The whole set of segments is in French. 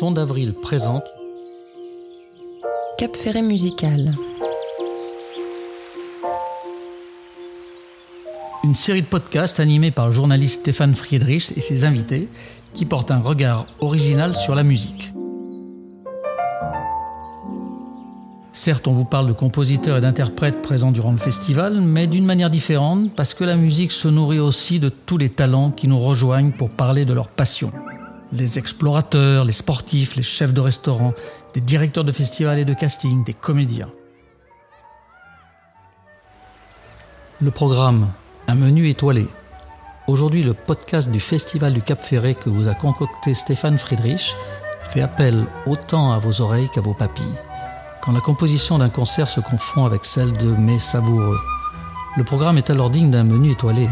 Son d'avril présente Cap Ferret musical. Une série de podcasts animés par le journaliste Stéphane Friedrich et ses invités qui portent un regard original sur la musique. Certes, on vous parle de compositeurs et d'interprètes présents durant le festival, mais d'une manière différente parce que la musique se nourrit aussi de tous les talents qui nous rejoignent pour parler de leur passion. Les explorateurs, les sportifs, les chefs de restaurant, des directeurs de festivals et de casting, des comédiens. Le programme, un menu étoilé. Aujourd'hui, le podcast du Festival du Cap Ferré que vous a concocté Stéphane Friedrich fait appel autant à vos oreilles qu'à vos papilles quand la composition d'un concert se confond avec celle de mets savoureux. Le programme est alors digne d'un menu étoilé,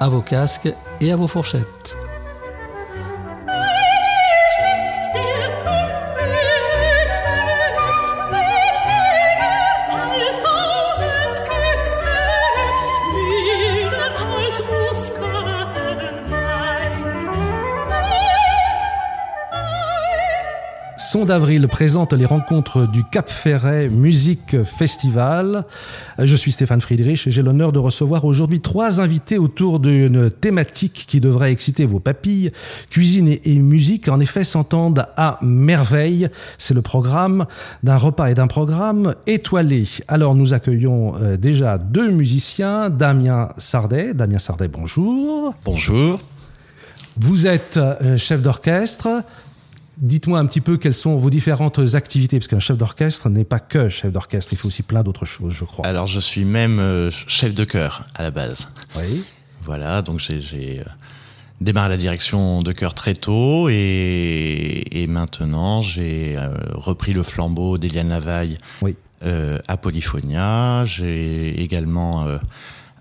à vos casques et à vos fourchettes. D'avril présente les rencontres du Cap Ferret Musique Festival. Je suis Stéphane Friedrich et j'ai l'honneur de recevoir aujourd'hui trois invités autour d'une thématique qui devrait exciter vos papilles. Cuisine et musique, en effet, s'entendent à merveille. C'est le programme d'un repas et d'un programme étoilé. Alors, nous accueillons euh, déjà deux musiciens. Damien Sardet. Damien Sardet, bonjour. Bonjour. Vous êtes euh, chef d'orchestre. Dites-moi un petit peu quelles sont vos différentes activités, parce qu'un chef d'orchestre n'est pas que chef d'orchestre, il fait aussi plein d'autres choses, je crois. Alors, je suis même euh, chef de chœur à la base. Oui. Voilà, donc j'ai euh, démarré la direction de chœur très tôt et, et maintenant j'ai euh, repris le flambeau d'Eliane Lavaille Oui. euh, à Polyphonia. J'ai également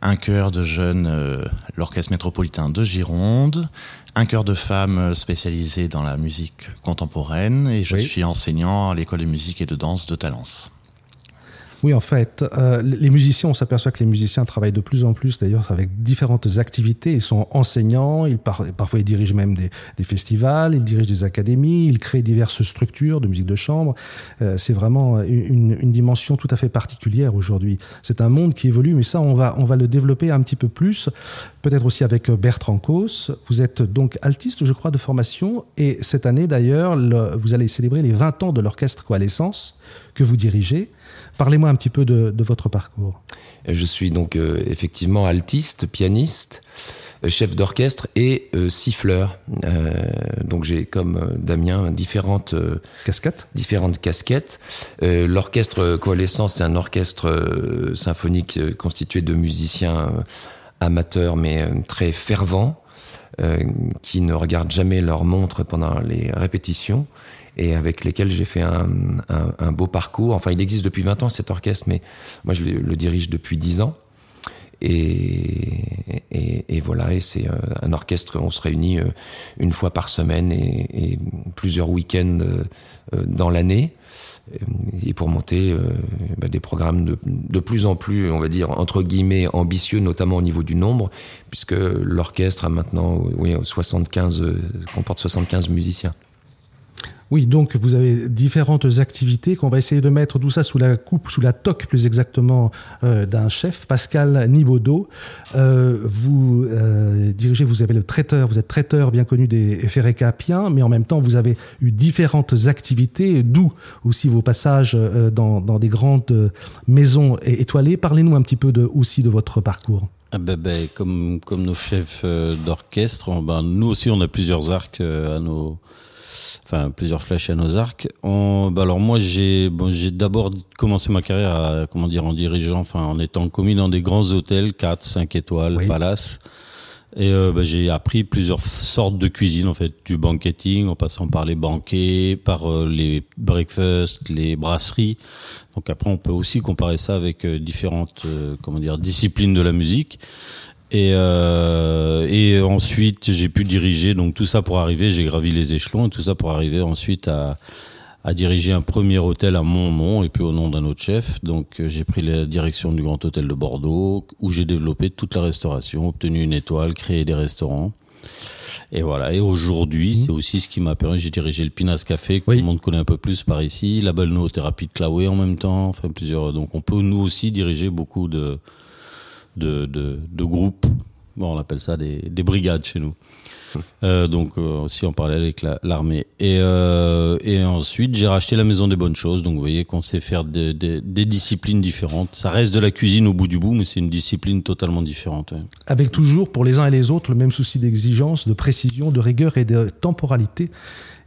un chœur de jeunes, l'Orchestre métropolitain de Gironde, un chœur de femmes spécialisé dans la musique contemporaine et je Oui. suis enseignant à l'école de musique et de danse de Talence. Oui, en fait, euh, les musiciens, on s'aperçoit que les musiciens travaillent de plus en plus, d'ailleurs, avec différentes activités. Ils sont enseignants, ils par- parfois ils dirigent même des, des festivals, ils dirigent des académies, ils créent diverses structures de musique de chambre. Euh, c'est vraiment une, une dimension tout à fait particulière aujourd'hui. C'est un monde qui évolue, mais ça, on va, on va le développer un petit peu plus, peut-être aussi avec Bertrand Cos. Vous êtes donc altiste, je crois, de formation, et cette année, d'ailleurs, le- vous allez célébrer les 20 ans de l'orchestre Coalescence que vous dirigez. Parlez-moi un petit peu de, de votre parcours. Je suis donc euh, effectivement altiste, pianiste, euh, chef d'orchestre et euh, siffleur. Euh, donc j'ai comme euh, Damien différentes euh, Casquette différentes casquettes. Euh, L'orchestre Coalescence, c'est un orchestre euh, symphonique euh, constitué de musiciens euh, amateurs mais euh, très fervents, euh, qui ne regardent jamais leur montre pendant les répétitions et avec lesquels j'ai fait un, un- un beau parcours. Enfin, il existe depuis 20 ans cet orchestre, mais moi je le, dirige depuis 10 ans. Et, et, et voilà, et c'est euh, un orchestre, on se réunit euh, une fois par semaine et, plusieurs week-ends euh, dans l'année, et pour monter bah, des programmes de, plus en plus, on va dire, entre guillemets, ambitieux, notamment au niveau du nombre, puisque l'orchestre a maintenant oui, 75, euh, comporte 75 musiciens. Oui, donc vous avez différentes activités qu'on va essayer de mettre tout ça sous la coupe, sous la toque plus exactement euh, d'un chef, Pascal Nibaudot. Euh, vous euh, dirigez, vous avez le traiteur, vous êtes traiteur bien connu des ferrets capiens, mais en même temps vous avez eu différentes activités, d'où aussi vos passages euh, dans, des grandes maisons étoilées. Parlez-nous un petit peu de, aussi de votre parcours. Ah ben, ben, comme, nos chefs d'orchestre, ben, nous aussi on a plusieurs arcs à nos, enfin plusieurs flèches à nos arcs. On, ben, alors moi j'ai, bon, j'ai d'abord commencé ma carrière à, comment dire, en dirigeant, enfin en étant commis dans des grands hôtels, 4, 5 étoiles, Oui. palaces. Et euh, ben, j'ai appris plusieurs sortes de cuisine, en fait, du banqueting, en passant par les banquets, par euh, les breakfasts, les brasseries. Donc après, on peut aussi comparer ça avec euh, différentes, euh, comment dire, disciplines de la musique. Et, euh, et ensuite, j'ai pu diriger donc tout ça pour arriver. J'ai gravi les échelons et tout ça pour arriver ensuite à, à diriger un premier hôtel à mon nom et puis au nom d'un autre chef. Donc euh, j'ai pris la direction du Grand Hôtel de Bordeaux où j'ai développé toute la restauration, obtenu une étoile, créé des restaurants. Et voilà. Et aujourd'hui, Mhm. c'est aussi ce qui m'a permis. J'ai dirigé le Pinas Café, que Oui. tout le monde connaît un peu plus par ici. La balnéothérapie de Claoué en même temps. Enfin, plusieurs. Donc, on peut nous aussi diriger beaucoup de, de, de, de groupes. Bon, on appelle ça des, des brigades chez nous. Euh, donc euh, aussi en parallèle avec la- l'armée. Et, euh, et ensuite, j'ai racheté la Maison des Bonnes Choses. Donc vous voyez qu'on sait faire des, des, des disciplines différentes. Ça reste de la cuisine au bout du bout, mais c'est une discipline totalement différente. ouais. avec toujours pour les uns et les autres le même souci d'exigence, de précision, de rigueur et de temporalité.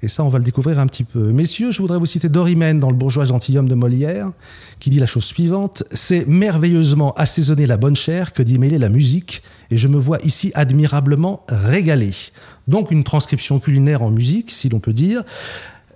Et ça, on va le découvrir un petit peu. Messieurs, je voudrais vous citer Dorimène dans Le bourgeois gentilhomme de Molière, qui dit la chose suivante C'est merveilleusement assaisonner la bonne chair que d'y mêler la musique, et je me vois ici admirablement régalé. Donc, une transcription culinaire en musique, si l'on peut dire.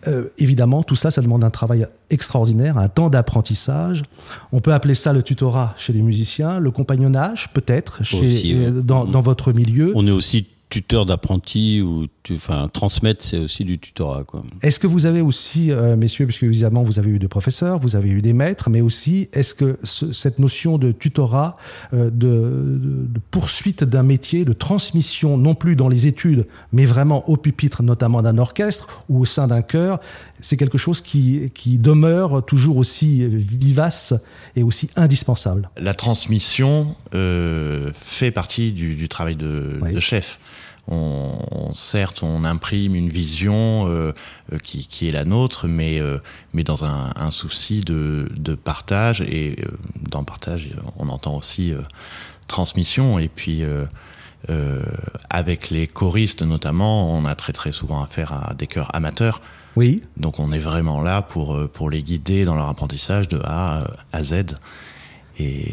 Euh, évidemment, tout cela, ça demande un travail extraordinaire, un temps d'apprentissage. On peut appeler ça le tutorat chez les musiciens, le compagnonnage peut-être chez, Aussi, euh, dans, dans votre milieu. On est aussi tuteur d'apprentis ou tu, enfin transmettre, c'est aussi du tutorat. Quoi. Est-ce que vous avez aussi, euh, messieurs, puisque évidemment vous avez eu des professeurs, vous avez eu des maîtres, mais aussi est-ce que ce- cette notion de tutorat, euh, de, de- de poursuite d'un métier, de transmission, non plus dans les études, mais vraiment au pupitre, notamment d'un orchestre ou au sein d'un chœur, c'est quelque chose qui, qui demeure toujours aussi vivace et aussi indispensable? La transmission euh, fait partie du, du travail de, Oui. de chef. On, on- certes, on imprime une vision euh, euh, qui, qui est la nôtre, mais, euh, mais dans un, un souci de, de partage. Et euh, dans partage, on entend aussi euh, transmission. Et puis, euh, euh, avec les choristes notamment, on a très très souvent affaire à des chœurs amateurs. Oui, Donc on est vraiment là pour, pour les guider dans leur apprentissage de A à Z. Et,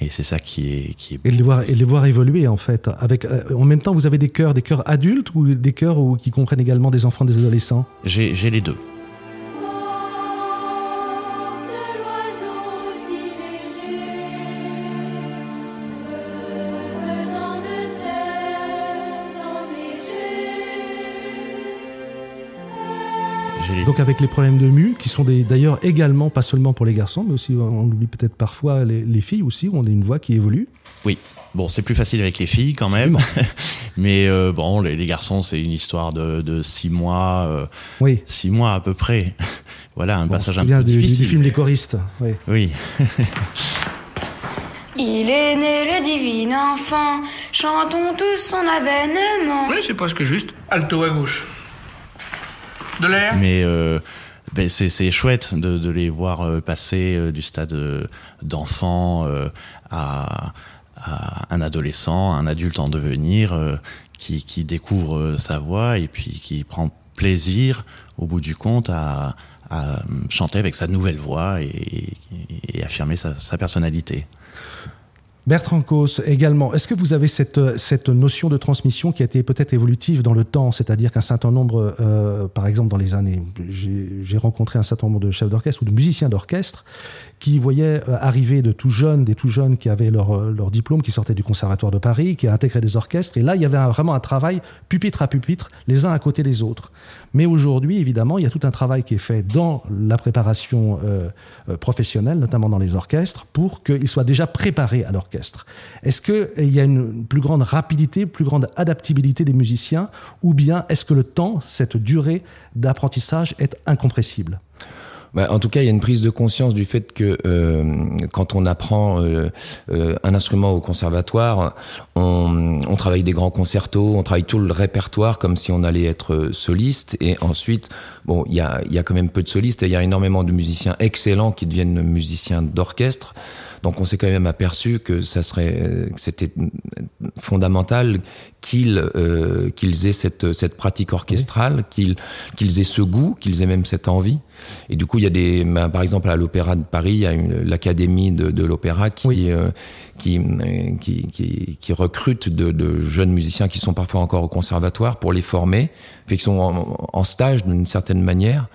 et c'est ça qui est, qui est et les voir, et les voir évoluer en fait. Avec, euh, en même temps, vous avez des chœurs, des chœurs adultes ou des chœurs où- qui comprennent également des enfants, des adolescents? J'ai les deux. Donc avec les problèmes de mue, qui sont des- d'ailleurs également pas seulement pour les garçons, mais aussi on oublie peut-être parfois les, les filles aussi, où on a une voix qui évolue. Oui. Bon, c'est plus facile avec les filles quand même. Mais euh, bon, les, les garçons, c'est une histoire de, de six mois, euh, Oui. six mois à peu près. voilà, un Bon, passage un peu du, du- du difficile. film Les choristes. Oui. Oui. Il est né le divin enfant, chantons tous son avènement. Oui, c'est presque juste. Alto à gauche. De l'air Mais euh, ben, c'est chouette de, de les voir euh, passer euh, du stade euh, d'enfant à, à un adolescent, un adulte en devenir, qui, qui découvre sa voix et puis qui prend plaisir, au bout du compte, à, à chanter avec sa nouvelle voix et, et affirmer sa, sa personnalité. Bertrand Cos également, est-ce que vous avez cette, euh, cette notion de transmission qui a été peut-être évolutive dans le temps? C'est-à-dire qu'un certain nombre, euh, par exemple dans les années, j'ai rencontré un certain nombre de chefs d'orchestre ou de musiciens d'orchestre qui voyaient euh, arriver de tout jeunes, des tout jeunes qui avaient leur, leur diplôme, qui sortaient du Conservatoire de Paris, qui intégraient des orchestres. Et là, il y avait vraiment un travail pupitre à pupitre, les uns à côté des autres. Mais aujourd'hui, évidemment, il y a tout un travail qui est fait dans la préparation professionnelle, notamment dans les orchestres, pour qu'ils soient déjà préparés à l'orchestre. Est-ce qu'il y a une plus grande rapidité, plus grande adaptabilité des musiciens, ou bien est-ce que le temps, cette durée d'apprentissage est incompressible? Bah, en tout cas, il y a une prise de conscience du fait que euh, quand on apprend euh, euh, un instrument au conservatoire, on, travaille des grands concertos, on travaille tout le répertoire comme si on allait être euh, soliste. Et ensuite, bon, il y a, y a quand même peu de solistes et il y a énormément de musiciens excellents qui deviennent musiciens d'orchestre. Donc on s'est quand même aperçu que ça serait, euh, que c'était fondamental qu'ils euh, qu'ils aient cette cette pratique orchestrale, qu'ils qu'ils aient ce goût, qu'ils aient même cette envie. Et du coup, il y a des, ben, par exemple à l'Opéra de Paris, il y a une- l'académie de, de l'opéra qui, Oui. euh, qui, euh, qui qui qui recrute de, de jeunes musiciens qui sont parfois encore au conservatoire pour les former, fait qu'ils sont en, en stage d'une certaine manière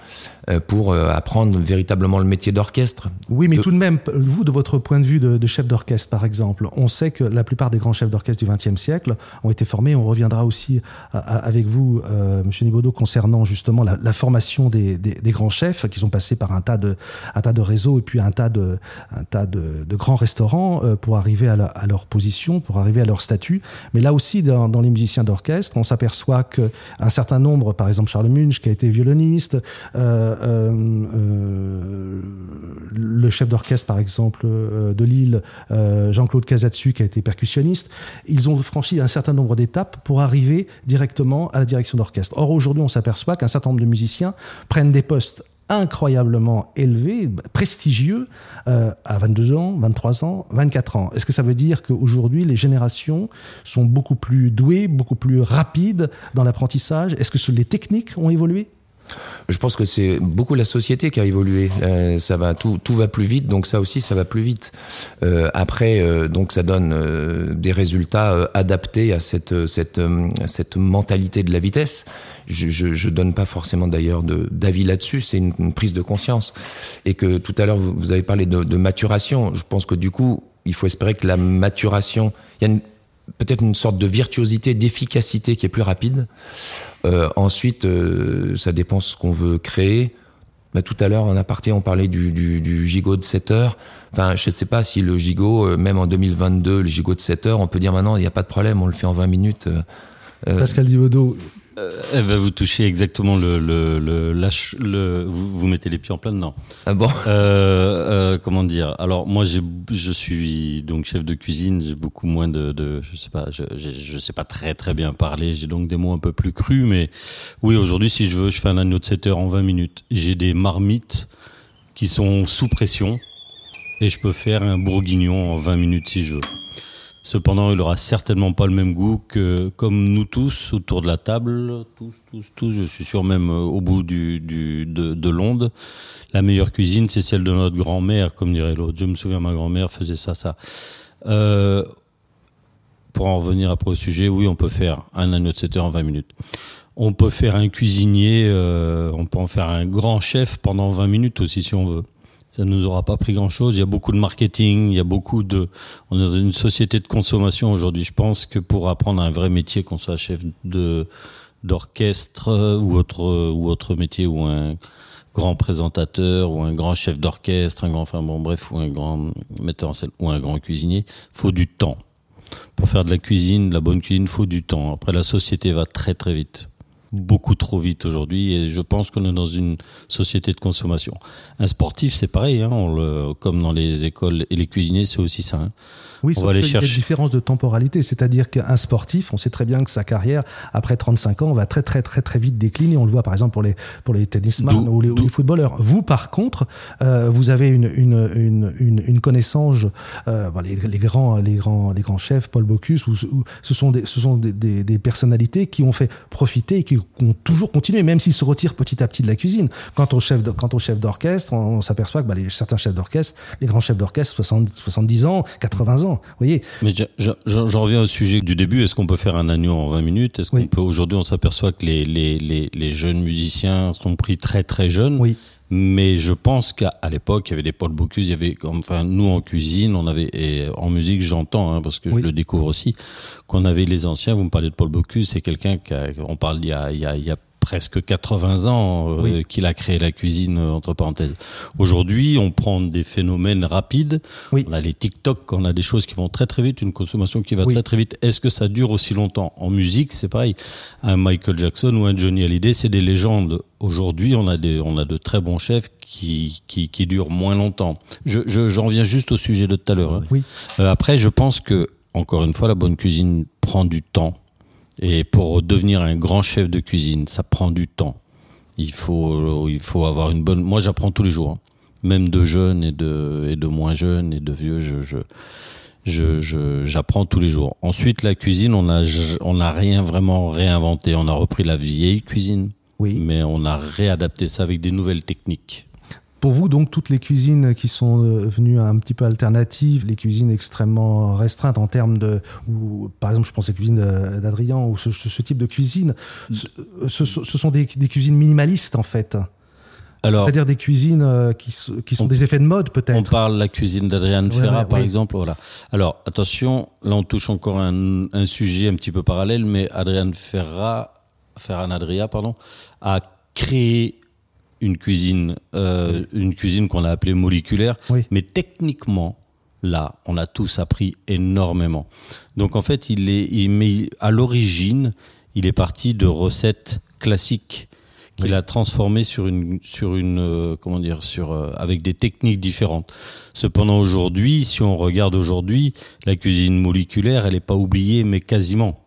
pour euh, apprendre véritablement le métier d'orchestre. Oui, mais De- tout de même, vous, de votre point de vue de, de chef d'orchestre, par exemple, on sait que la plupart des grands chefs d'orchestre du XXe siècle ont été formés. On reviendra aussi à- à- avec vous, euh, Monsieur Nibaudot, concernant justement la, la formation des, des- des grands chefs qui sont passés par un tas de, un tas de réseaux et puis un tas de, un tas de, de grands restaurants euh, pour arriver à, leur position, pour arriver à leur statut. Mais là aussi, dans, les musiciens d'orchestre, on s'aperçoit qu'un certain nombre, par exemple Charles Munch, qui a été violoniste, euh, euh, le chef d'orchestre, par exemple, de Lille, Jean-Claude Casatsu, qui a été percussionniste, ils ont franchi un certain nombre d'étapes pour arriver directement à la direction d'orchestre. Or, aujourd'hui, on s'aperçoit qu'un certain nombre de musiciens prennent des postes incroyablement élevés, prestigieux, euh, à 22 ans, 23 ans, 24 ans. Est-ce que ça veut dire qu'aujourd'hui, les générations sont beaucoup plus douées, beaucoup plus rapides dans l'apprentissage? Est-ce que les techniques ont évolué? Je pense que c'est beaucoup la société qui a évolué. Euh, ça va tout, tout va plus vite, donc ça aussi ça va plus vite. Euh, après, euh, donc ça donne des résultats adaptés à cette cette cette mentalité de la vitesse. Je, je, donne pas forcément d'ailleurs d'avis là-dessus. C'est une, prise de conscience. Et que tout à l'heure vous, avez parlé de, maturation. Je pense que du coup il faut espérer que la maturation, peut-être une sorte de virtuosité, d'efficacité qui est plus rapide. Euh, ensuite, euh, ça dépend ce qu'on veut créer. Bah, tout à l'heure, en aparté, on parlait du, gigot de 7 heures. Enfin, je ne sais pas si le gigot, euh, même en 2022, le gigot de 7 heures, on peut dire maintenant, il n'y a pas de problème, on le fait en 20 minutes. Pascal Divodo, euh, elle va vous toucher exactement le le le, le vous, vous, mettez les pieds en plein dedans. Ah bon? Euh, euh, Comment dire? Alors moi je suis donc chef de cuisine. J'ai beaucoup moins de, de je sais pas je, je, sais pas très très bien parler. J'ai donc des mots un peu plus crus. Mais oui aujourd'hui si je veux je fais un agneau de 7 heures en 20 minutes. J'ai des marmites qui sont sous pression et je peux faire un bourguignon en 20 minutes si je veux. Cependant, il aura certainement pas le même goût que comme nous tous autour de la table, tous, tous, tous. Je suis sûr même euh, au bout de l'onde, la meilleure cuisine, c'est celle de notre grand-mère, comme dirait l'autre. Je me souviens, ma grand-mère faisait ça, ça. Euh, pour en revenir après au sujet, oui, on peut faire un agneau de 7 heures en 20 minutes. On peut faire un cuisinier, euh, on peut en faire un grand chef pendant 20 minutes aussi si on veut ça ne nous aura pas pris grand-chose. Il y a beaucoup de marketing, il y a beaucoup de... On est dans une société de consommation aujourd'hui. Je pense que pour apprendre un vrai métier, qu'on soit chef d'orchestre ou autre ou autre métier ou un grand présentateur ou un grand chef d'orchestre, un grand enfin bon bref ou un grand metteur en scène ou un grand cuisinier, faut du temps. Pour faire de la cuisine, de la bonne cuisine, faut du temps. Après la société va très très vite beaucoup trop vite aujourd'hui et je pense qu'on est dans une société de consommation. Un sportif, c'est pareil, hein, on le, comme dans les écoles et les cuisiniers, c'est aussi ça. Hein. Oui, on va aller chercher. Il y a une différence de temporalité, c'est-à-dire qu'un sportif, on sait très bien que sa carrière, après 35 ans, va très très très très vite décliner. On le voit par exemple pour les pour les tennisman ou les, ou les, footballeurs. Vous, par contre, euh, vous avez une une, une, une, une connaissance. Euh, les, les, grands les grands les grands chefs, Paul Bocuse, ce sont des ce sont des, des, des, personnalités qui ont fait profiter et qui ont toujours continué, même s'ils se retirent petit à petit de la cuisine. Quant au chef de, quant au chef d'orchestre, on, on s'aperçoit que bah, les, certains chefs d'orchestre, les grands chefs d'orchestre, 70 ans, 80 ans, vous voyez. Mais j'en reviens au sujet du début. Est-ce qu'on peut faire un agneau en 20 minutes? Est-ce qu'on peut aujourd'hui, on s'aperçoit que les, les, les, les, jeunes musiciens sont pris très très jeunes? Oui. Mais je pense qu'à l'époque, il y avait des Paul Bocuse, il y avait, enfin, nous en cuisine, on avait, et en musique, j'entends, hein, parce que je le découvre aussi, qu'on avait les anciens. Vous me parlez de Paul Bocuse, c'est quelqu'un qui, on parle il y a, il y a, il y a presque 80 ans euh, qu'il a créé la cuisine euh, entre parenthèses. Aujourd'hui, on prend des phénomènes rapides. Oui. On a les TikTok, on a des choses qui vont très très vite, une consommation qui va très très vite. Est-ce que ça dure aussi longtemps En musique, c'est pareil. Un Michael Jackson ou un Johnny Hallyday, c'est des légendes. Aujourd'hui, on a des on a de très bons chefs qui qui, qui durent moins longtemps. Je j'en viens juste au sujet de tout à l'heure. Hein. Oui. Euh, après, je pense que encore une fois, la bonne cuisine prend du temps et pour devenir un grand chef de cuisine, ça prend du temps. Il faut, il faut avoir une bonne. Moi, j'apprends tous les jours, hein. même de jeunes et de, et de moins jeunes et de vieux. Je, je, je, j'apprends tous les jours. Ensuite, la cuisine, on a, on n'a rien vraiment réinventé. On a repris la vieille cuisine, oui. mais on a réadapté ça avec des nouvelles techniques. Pour vous, donc, toutes les cuisines qui sont devenues un petit peu alternatives, les cuisines extrêmement restreintes en termes de, ou par exemple, je pense à la cuisine d'Adrien ou ce, ce, type de cuisine, ce, ce, ce sont des, des, cuisines minimalistes en fait. C'est-à-dire des cuisines euh, qui, qui sont on, des effets de mode peut-être. On parle de la cuisine d'Adrian Ferra ouais, par exemple. Voilà. Alors attention, là on touche encore un, un sujet un petit peu parallèle, mais Adrian Ferra, Ferran Adria, pardon, a créé une cuisine, euh, une cuisine qu'on a appelée moléculaire, oui. mais techniquement, là, on a tous appris énormément. Donc en fait, il est, il, mais à l'origine, il est parti de recettes classiques qu'il a transformées sur une, sur une, euh, comment dire, sur euh, avec des techniques différentes. Cependant, aujourd'hui, si on regarde aujourd'hui, la cuisine moléculaire, elle n'est pas oubliée, mais quasiment.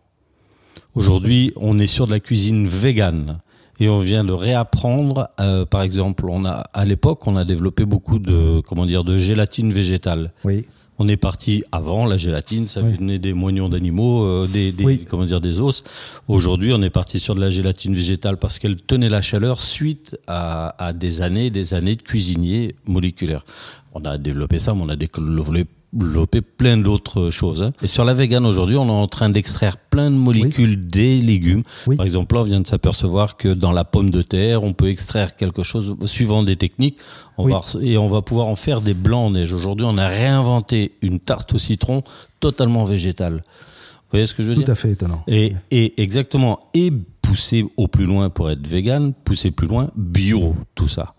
Aujourd'hui, on est sur de la cuisine végane et on vient de réapprendre. euh, par exemple, on a à l'époque, on a développé beaucoup de comment dire de gélatine végétale. Oui. On est parti avant la gélatine, ça Oui. venait des moignons d'animaux, euh, des, des- Oui. comment dire des os. Aujourd'hui, on est parti sur de la gélatine végétale parce qu'elle tenait la chaleur suite à, à des années, des années de cuisinier moléculaire. On a développé ça, mais on a développé développé plein d'autres choses. hein. Et sur la vegan aujourd'hui, on est en train d'extraire plein de molécules des légumes. Oui. Par exemple, là, on vient de s'apercevoir que dans la pomme de terre, on peut extraire quelque chose suivant des techniques. On Oui. va, et on va pouvoir en faire des blancs en neige. Aujourd'hui, on a réinventé une tarte au citron totalement végétale. Vous voyez ce que je veux Tout dire à fait étonnant. et, et exactement. Et pousser au plus loin pour être vegan, pousser plus loin, bio, tout ça.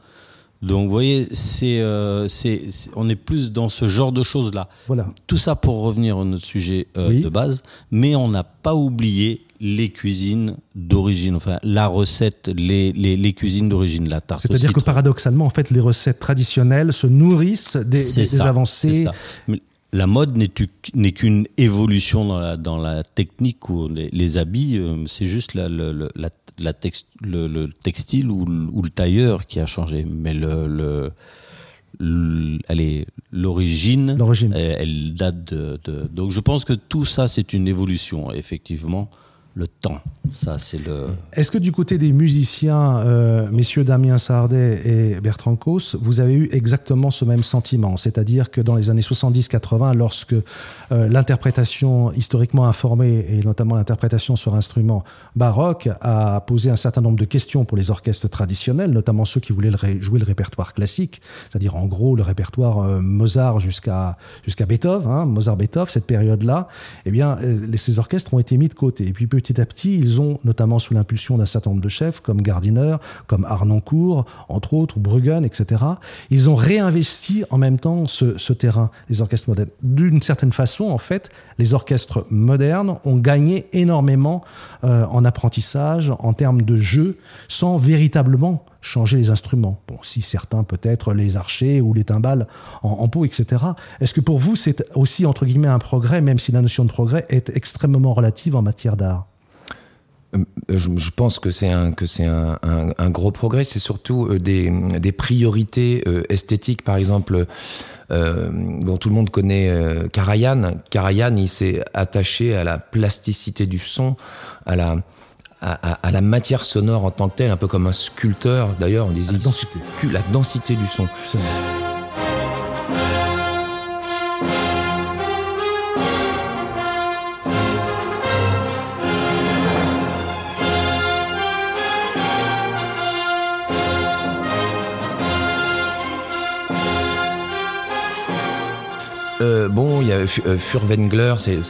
Donc, vous voyez, c'est, euh, c'est, c'est- on est plus dans ce genre de choses-là. Voilà. Tout ça pour revenir à notre sujet euh, Oui. de base, mais on n'a pas oublié les cuisines d'origine, enfin la recette, les, les, les cuisines d'origine, la tarte C'est-à-dire que paradoxalement, en fait, les recettes traditionnelles se nourrissent des, avancées. c'est ça. La mode n'est n'est qu'une évolution dans la, dans la technique ou les, les habits. euh, C'est juste la, le- la, la tex- le, le textile ou, le- ou le tailleur qui a changé. Mais le, le, l'origine, L'origine. elle, elle date de, de- Donc je pense que tout ça, c'est une évolution. Effectivement, le temps, ça, c'est le. Est-ce que du côté des musiciens, euh, messieurs Damien Sardet et Bertrand Cos, vous avez eu exactement ce même sentiment? C'est-à-dire que dans les années 70-80, lorsque euh, l'interprétation historiquement informée, et notamment l'interprétation sur instrument baroque, a posé un certain nombre de questions pour les orchestres traditionnels, notamment ceux qui voulaient jouer le répertoire classique, c'est-à-dire en gros le répertoire euh, Mozart jusqu'à Beethoven, hein, Mozart-Beethoven, cette période-là, eh bien, ces orchestres ont été mis de côté. Et puis petit à petit, ils ont, notamment sous l'impulsion d'un certain nombre de chefs, comme Gardiner, comme Arnoncourt, entre autres, Bruggen, etc., ils ont réinvesti en même temps ce, terrain, les orchestres modernes. D'une certaine façon, en fait, les orchestres modernes ont gagné énormément euh, en apprentissage, en termes de jeu, sans véritablement changer les instruments. Bon, si certains peut-être les archers ou les timbales en, en peau, etc. Est-ce que pour vous c'est aussi entre guillemets un progrès, même si la notion de progrès est extrêmement relative en matière d'art? Je, je pense que c'est un que c'est un, un, un gros progrès. C'est surtout euh, des, des priorités euh, esthétiques, par exemple. Euh, dont tout le monde connaît euh, Karajan. Karajan, il s'est attaché à la plasticité du son, à la à, à- à la matière sonore en tant que telle, un peu comme un sculpteur. D'ailleurs, on disait La densité. la densité du son. Euh, bon, il y a euh, Furtwängler, c'est,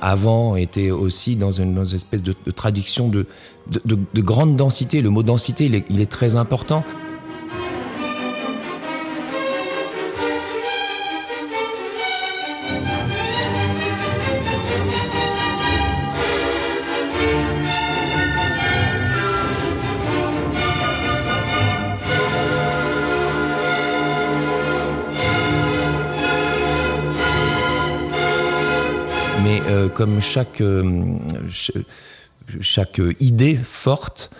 avant était aussi dans une, espèce de, de de, de- de grande densité. Le mot densité, il est, il est très important. Euh, comme chaque, euh, ch- chaque idée forte,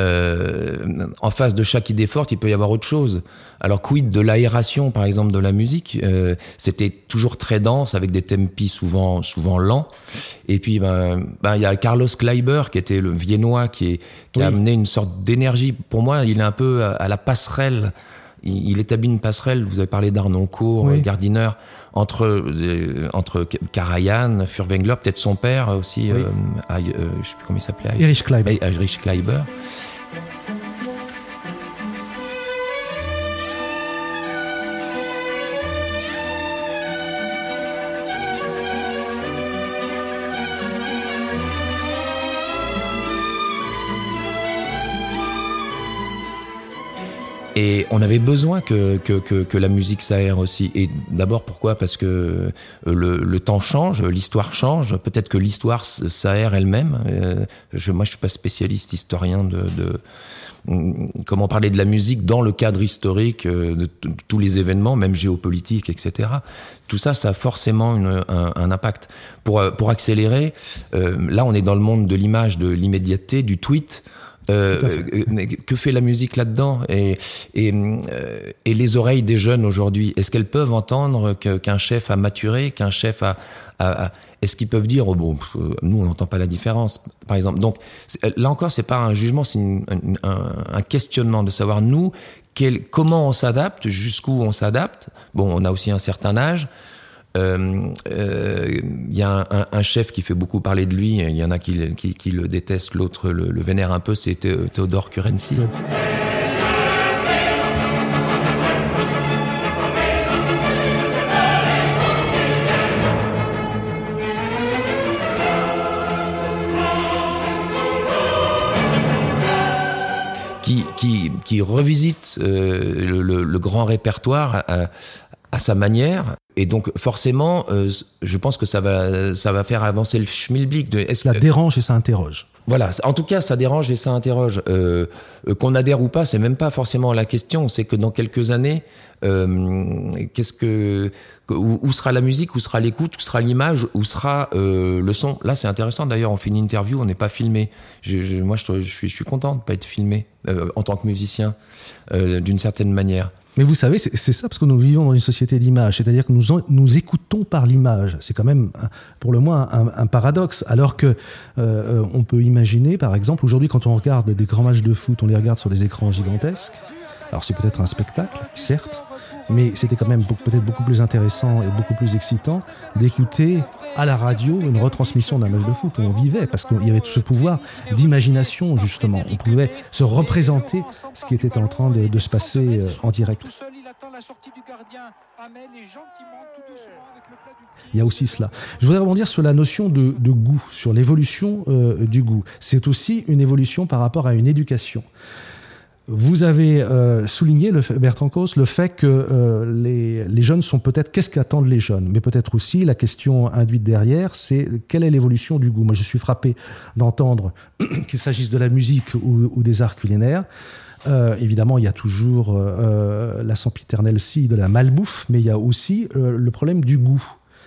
euh, en face de chaque idée forte, il peut y avoir autre chose. Alors quid de l'aération, par exemple, de la musique euh, C'était toujours très dense, avec des tempi souvent souvent lents. Et puis, ben, ben, il y a Carlos Kleiber, qui était le viennois, qui, est, qui a amené une sorte d'énergie. Pour moi, il est un peu à, à la passerelle. Il, il établit une passerelle. Vous avez parlé d'Arnoncourt, Oui. Gardiner, entre euh, entre Karajan, Furtwängler, peut-être son père aussi. Oui. Euh, euh, je sais plus comment il s'appelait. Erich Kleiber. Heinrich Kleiber. Et on avait besoin que, que, que, que la musique s'aère aussi. Et d'abord, pourquoi? Parce que euh, le, le temps change, l'histoire change. Peut-être que l'histoire s'aère elle-même. Euh, je, moi, je suis pas spécialiste historien de, de comment parler de la musique dans le cadre historique euh, de, tous les événements, même géopolitiques, etc. Tout ça, ça a forcément une, un, un, impact. Pour, pour accélérer, euh, là, on est dans le monde de l'image, de l'immédiateté, du tweet. Euh, euh que fait la musique là-dedans et, et, euh, et, les oreilles des jeunes aujourd'hui Est-ce qu'elles peuvent entendre qu'un chef a maturé, qu'un chef a, a, a est-ce qu'ils peuvent dire oh bon nous on n'entend pas la différence par exemple. Donc là encore c'est pas un jugement c'est un, un, questionnement de savoir nous quel, comment on s'adapte jusqu'où on s'adapte. Bon on a aussi un certain âge il euh, euh, y a un, chef qui fait beaucoup parler de lui. Il y en a qui, le détestent, l'autre le, vénère un peu. C'est Théodore Curensis. Qui, revisite euh, le, grand répertoire à, sa manière et donc forcément, euh, je pense que ça va, ça va faire avancer le schmilblick. De, ça que... dérange et ça interroge. Voilà, en tout cas, ça dérange et ça interroge. Euh, euh, Qu'on adhère ou pas, c'est même pas forcément la question. C'est que dans quelques années, euh, qu'est-ce que, où, sera la musique, où sera l'écoute, où sera l'image, où sera le son. Là, c'est intéressant. D'ailleurs, on fait une interview, on n'est pas filmé. Je, je, moi, je, je, suis, je suis content de pas être filmé en tant que musicien, d'une certaine manière. Mais vous savez, c'est ça parce que nous vivons dans une société d'image, c'est-à-dire que nous, nous écoutons par l'image. C'est quand même, pour le moins, un, paradoxe. Alors que euh, on peut imaginer, par exemple, aujourd'hui, quand on regarde des grands matchs de foot, on les regarde sur des écrans gigantesques. Alors c'est peut-être un spectacle, certes, mais c'était quand même peut-être beaucoup plus intéressant et beaucoup plus excitant d'écouter à la radio une retransmission d'un match de foot où on vivait, parce qu'il y avait tout ce pouvoir d'imagination, justement. On pouvait se représenter ce qui était en train de, de se passer euh, en direct. Il y a aussi cela. Je voudrais rebondir sur la notion de, de goût, sur l'évolution euh, du goût. C'est aussi une évolution par rapport à une éducation. Vous avez euh, souligné, le, Bertrand Cos, le fait que euh, les, les, jeunes sont peut-être, qu'est-ce qu'attendent les jeunes? Mais peut-être aussi, la question induite derrière, c'est quelle est l'évolution du goût? Moi, je suis frappé d'entendre qu'il s'agisse de la musique ou, ou des arts culinaires. Euh, évidemment, il y a toujours euh, la sempiternelle scie de la malbouffe, mais il y a aussi euh, le problème du goût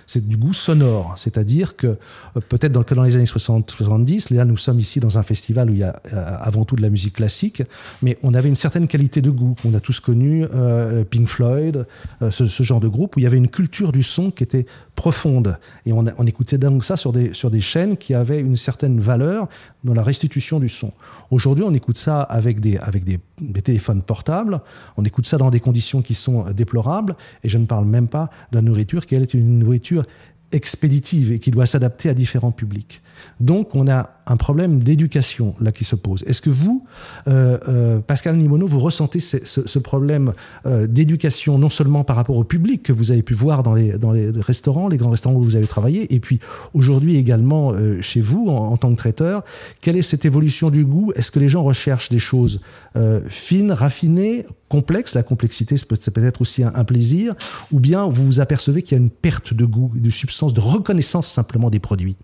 c'est du goût sonore. C'est-à-dire que euh, peut-être dans, les années 60-70, là nous sommes ici dans un festival où il y a euh, avant tout de la musique classique, mais on avait une certaine qualité de goût. On a tous connu euh, Pink Floyd, ce, genre de groupe où il y avait une culture du son qui était profonde. Et on, on écoutait donc ça sur des, sur des chaînes qui avaient une certaine valeur dans la restitution du son. Aujourd'hui, on écoute ça avec, des, avec des, des, téléphones portables, on écoute ça dans des conditions qui sont déplorables, et je ne parle même pas de la nourriture qui est une nourriture expéditive et qui doit s'adapter à différents publics. Donc, on a un problème d'éducation là qui se pose. Est-ce que vous, euh, euh, Pascal Nimono, vous ressentez ce, problème euh, d'éducation non seulement par rapport au public que vous avez pu voir dans les, restaurants, les grands restaurants où vous avez travaillé, et puis aujourd'hui également chez vous en, tant que traiteur, quelle est cette évolution du goût? Est-ce que les gens recherchent des choses fines, raffinées, complexes? La complexité, c'est peut-être aussi un, un, plaisir, ou bien vous vous apercevez qu'il y a une perte de goût, de substance, de reconnaissance simplement des produits?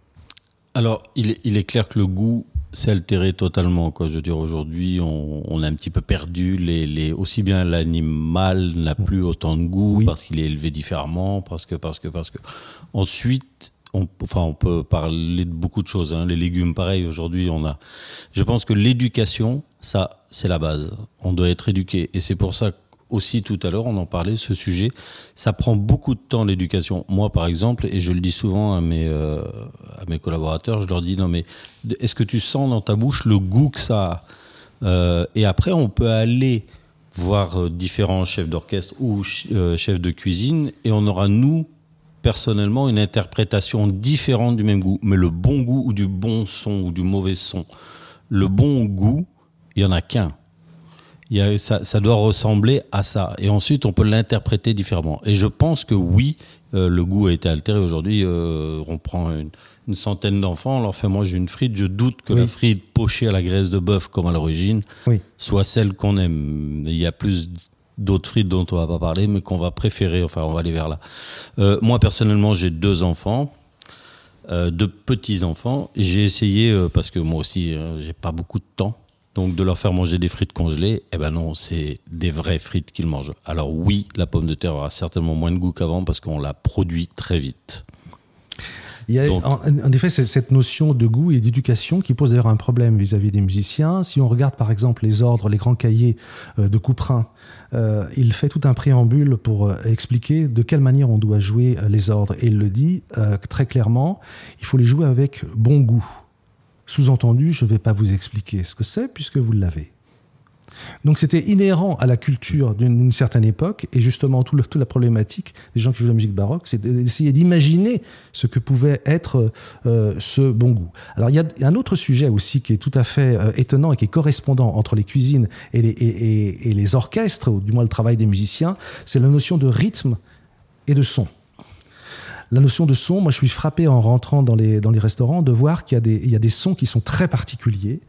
Alors, il est, il est, clair que le goût s'est altéré totalement. Quoi. Je veux dire, aujourd'hui, on, on, a un petit peu perdu les, les aussi bien l'animal n'a plus autant de goût oui. parce qu'il est élevé différemment, parce que, parce que, parce que. Ensuite, on, enfin, on peut parler de beaucoup de choses. Hein. Les légumes, pareil. Aujourd'hui, on a. Je pense que l'éducation, ça, c'est la base. On doit être éduqué, et c'est pour ça que aussi tout à l'heure, on en parlait, ce sujet. Ça prend beaucoup de temps l'éducation. Moi, par exemple, et je le dis souvent à mes, euh, collaborateurs, je leur dis non mais est-ce que tu sens dans ta bouche le goût que ça a? Euh, Et après, on peut aller voir euh, différents chefs d'orchestre ou chefs de cuisine et on aura nous personnellement une interprétation différente du même goût. Mais le bon goût ou du bon son ou du mauvais son, le bon goût, il y en a qu'un Il y a, ça, ça doit ressembler à ça. Et ensuite, on peut l'interpréter différemment. Et je pense que oui, euh, le goût a été altéré. Aujourd'hui, euh, on prend une, une centaine d'enfants, on leur fait manger une frite. Je doute que Oui. la frite pochée à la graisse de bœuf, comme à l'origine, Oui. soit celle qu'on aime. Il y a plus d'autres frites dont on va pas parler, mais qu'on va préférer. Enfin, on va aller vers là. Euh, moi, personnellement, j'ai deux enfants. De petits enfants, j'ai essayé parce que moi aussi j'ai pas beaucoup de temps, donc de leur faire manger des frites congelées. Eh ben non, c'est des vraies frites qu'ils mangent. Alors oui, la pomme de terre aura certainement moins de goût qu'avant parce qu'on la produit très vite. Il y a, Donc- en, en effet, c'est cette notion de goût et d'éducation qui pose d'ailleurs un problème vis-à-vis des musiciens. Si on regarde par exemple les ordres, les grands cahiers euh, de Couperin, euh, il fait tout un préambule pour euh, expliquer de quelle manière on doit jouer les ordres. Et il le dit euh, très clairement, il faut les jouer avec bon goût. Sous-entendu, je ne vais pas vous expliquer ce que c'est puisque vous l'avez. Donc c'était inhérent à la culture d'une certaine époque, et justement tout toute la problématique des gens qui jouent la musique baroque, c'est d'essayer d'imaginer ce que pouvait être euh, ce bon goût. Alors il y a un autre sujet aussi qui est tout à fait euh, étonnant et qui est correspondant entre les cuisines et les orchestres, ou du moins le travail des musiciens, c'est la notion de rythme et de son. La notion de son, moi je suis frappé en rentrant dans les, dans les restaurants de voir qu'il y, a des- il y a des sons qui sont très particuliers,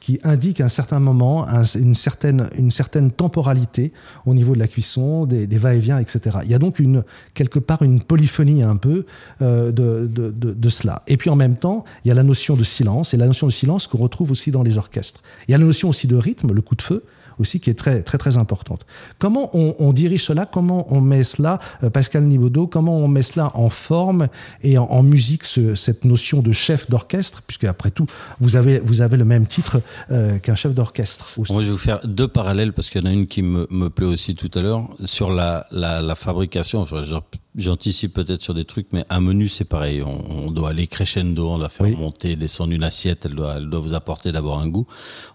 qui indiquent à un certain moment un- une, certaine, une certaine temporalité au niveau de la cuisson, des, des va-et-vient, etc. Il y a donc une, quelque part une polyphonie un peu euh, de, de, de- de cela. Et puis en même temps, il y a la notion de silence, et la notion de silence qu'on retrouve aussi dans les orchestres. Il y a la notion aussi de rythme, le coup de feu, aussi qui est très très très importante. Comment on, dirige cela? Comment on met cela, euh, Pascal Nibaudot Comment on met cela en forme et en, musique ce- cette notion de chef d'orchestre? Puisque après tout, vous avez vous avez le même titre euh, qu'un chef d'orchestre. Moi, je vais vous faire deux parallèles parce qu'il y en a une qui me, me plaît aussi tout à l'heure sur la, la, fabrication. J'anticipe peut-être sur des trucs, mais un menu, c'est pareil. On, on doit aller crescendo, on doit faire Oui. monter, descendre une assiette. Elle doit, elle doit vous apporter d'abord un goût.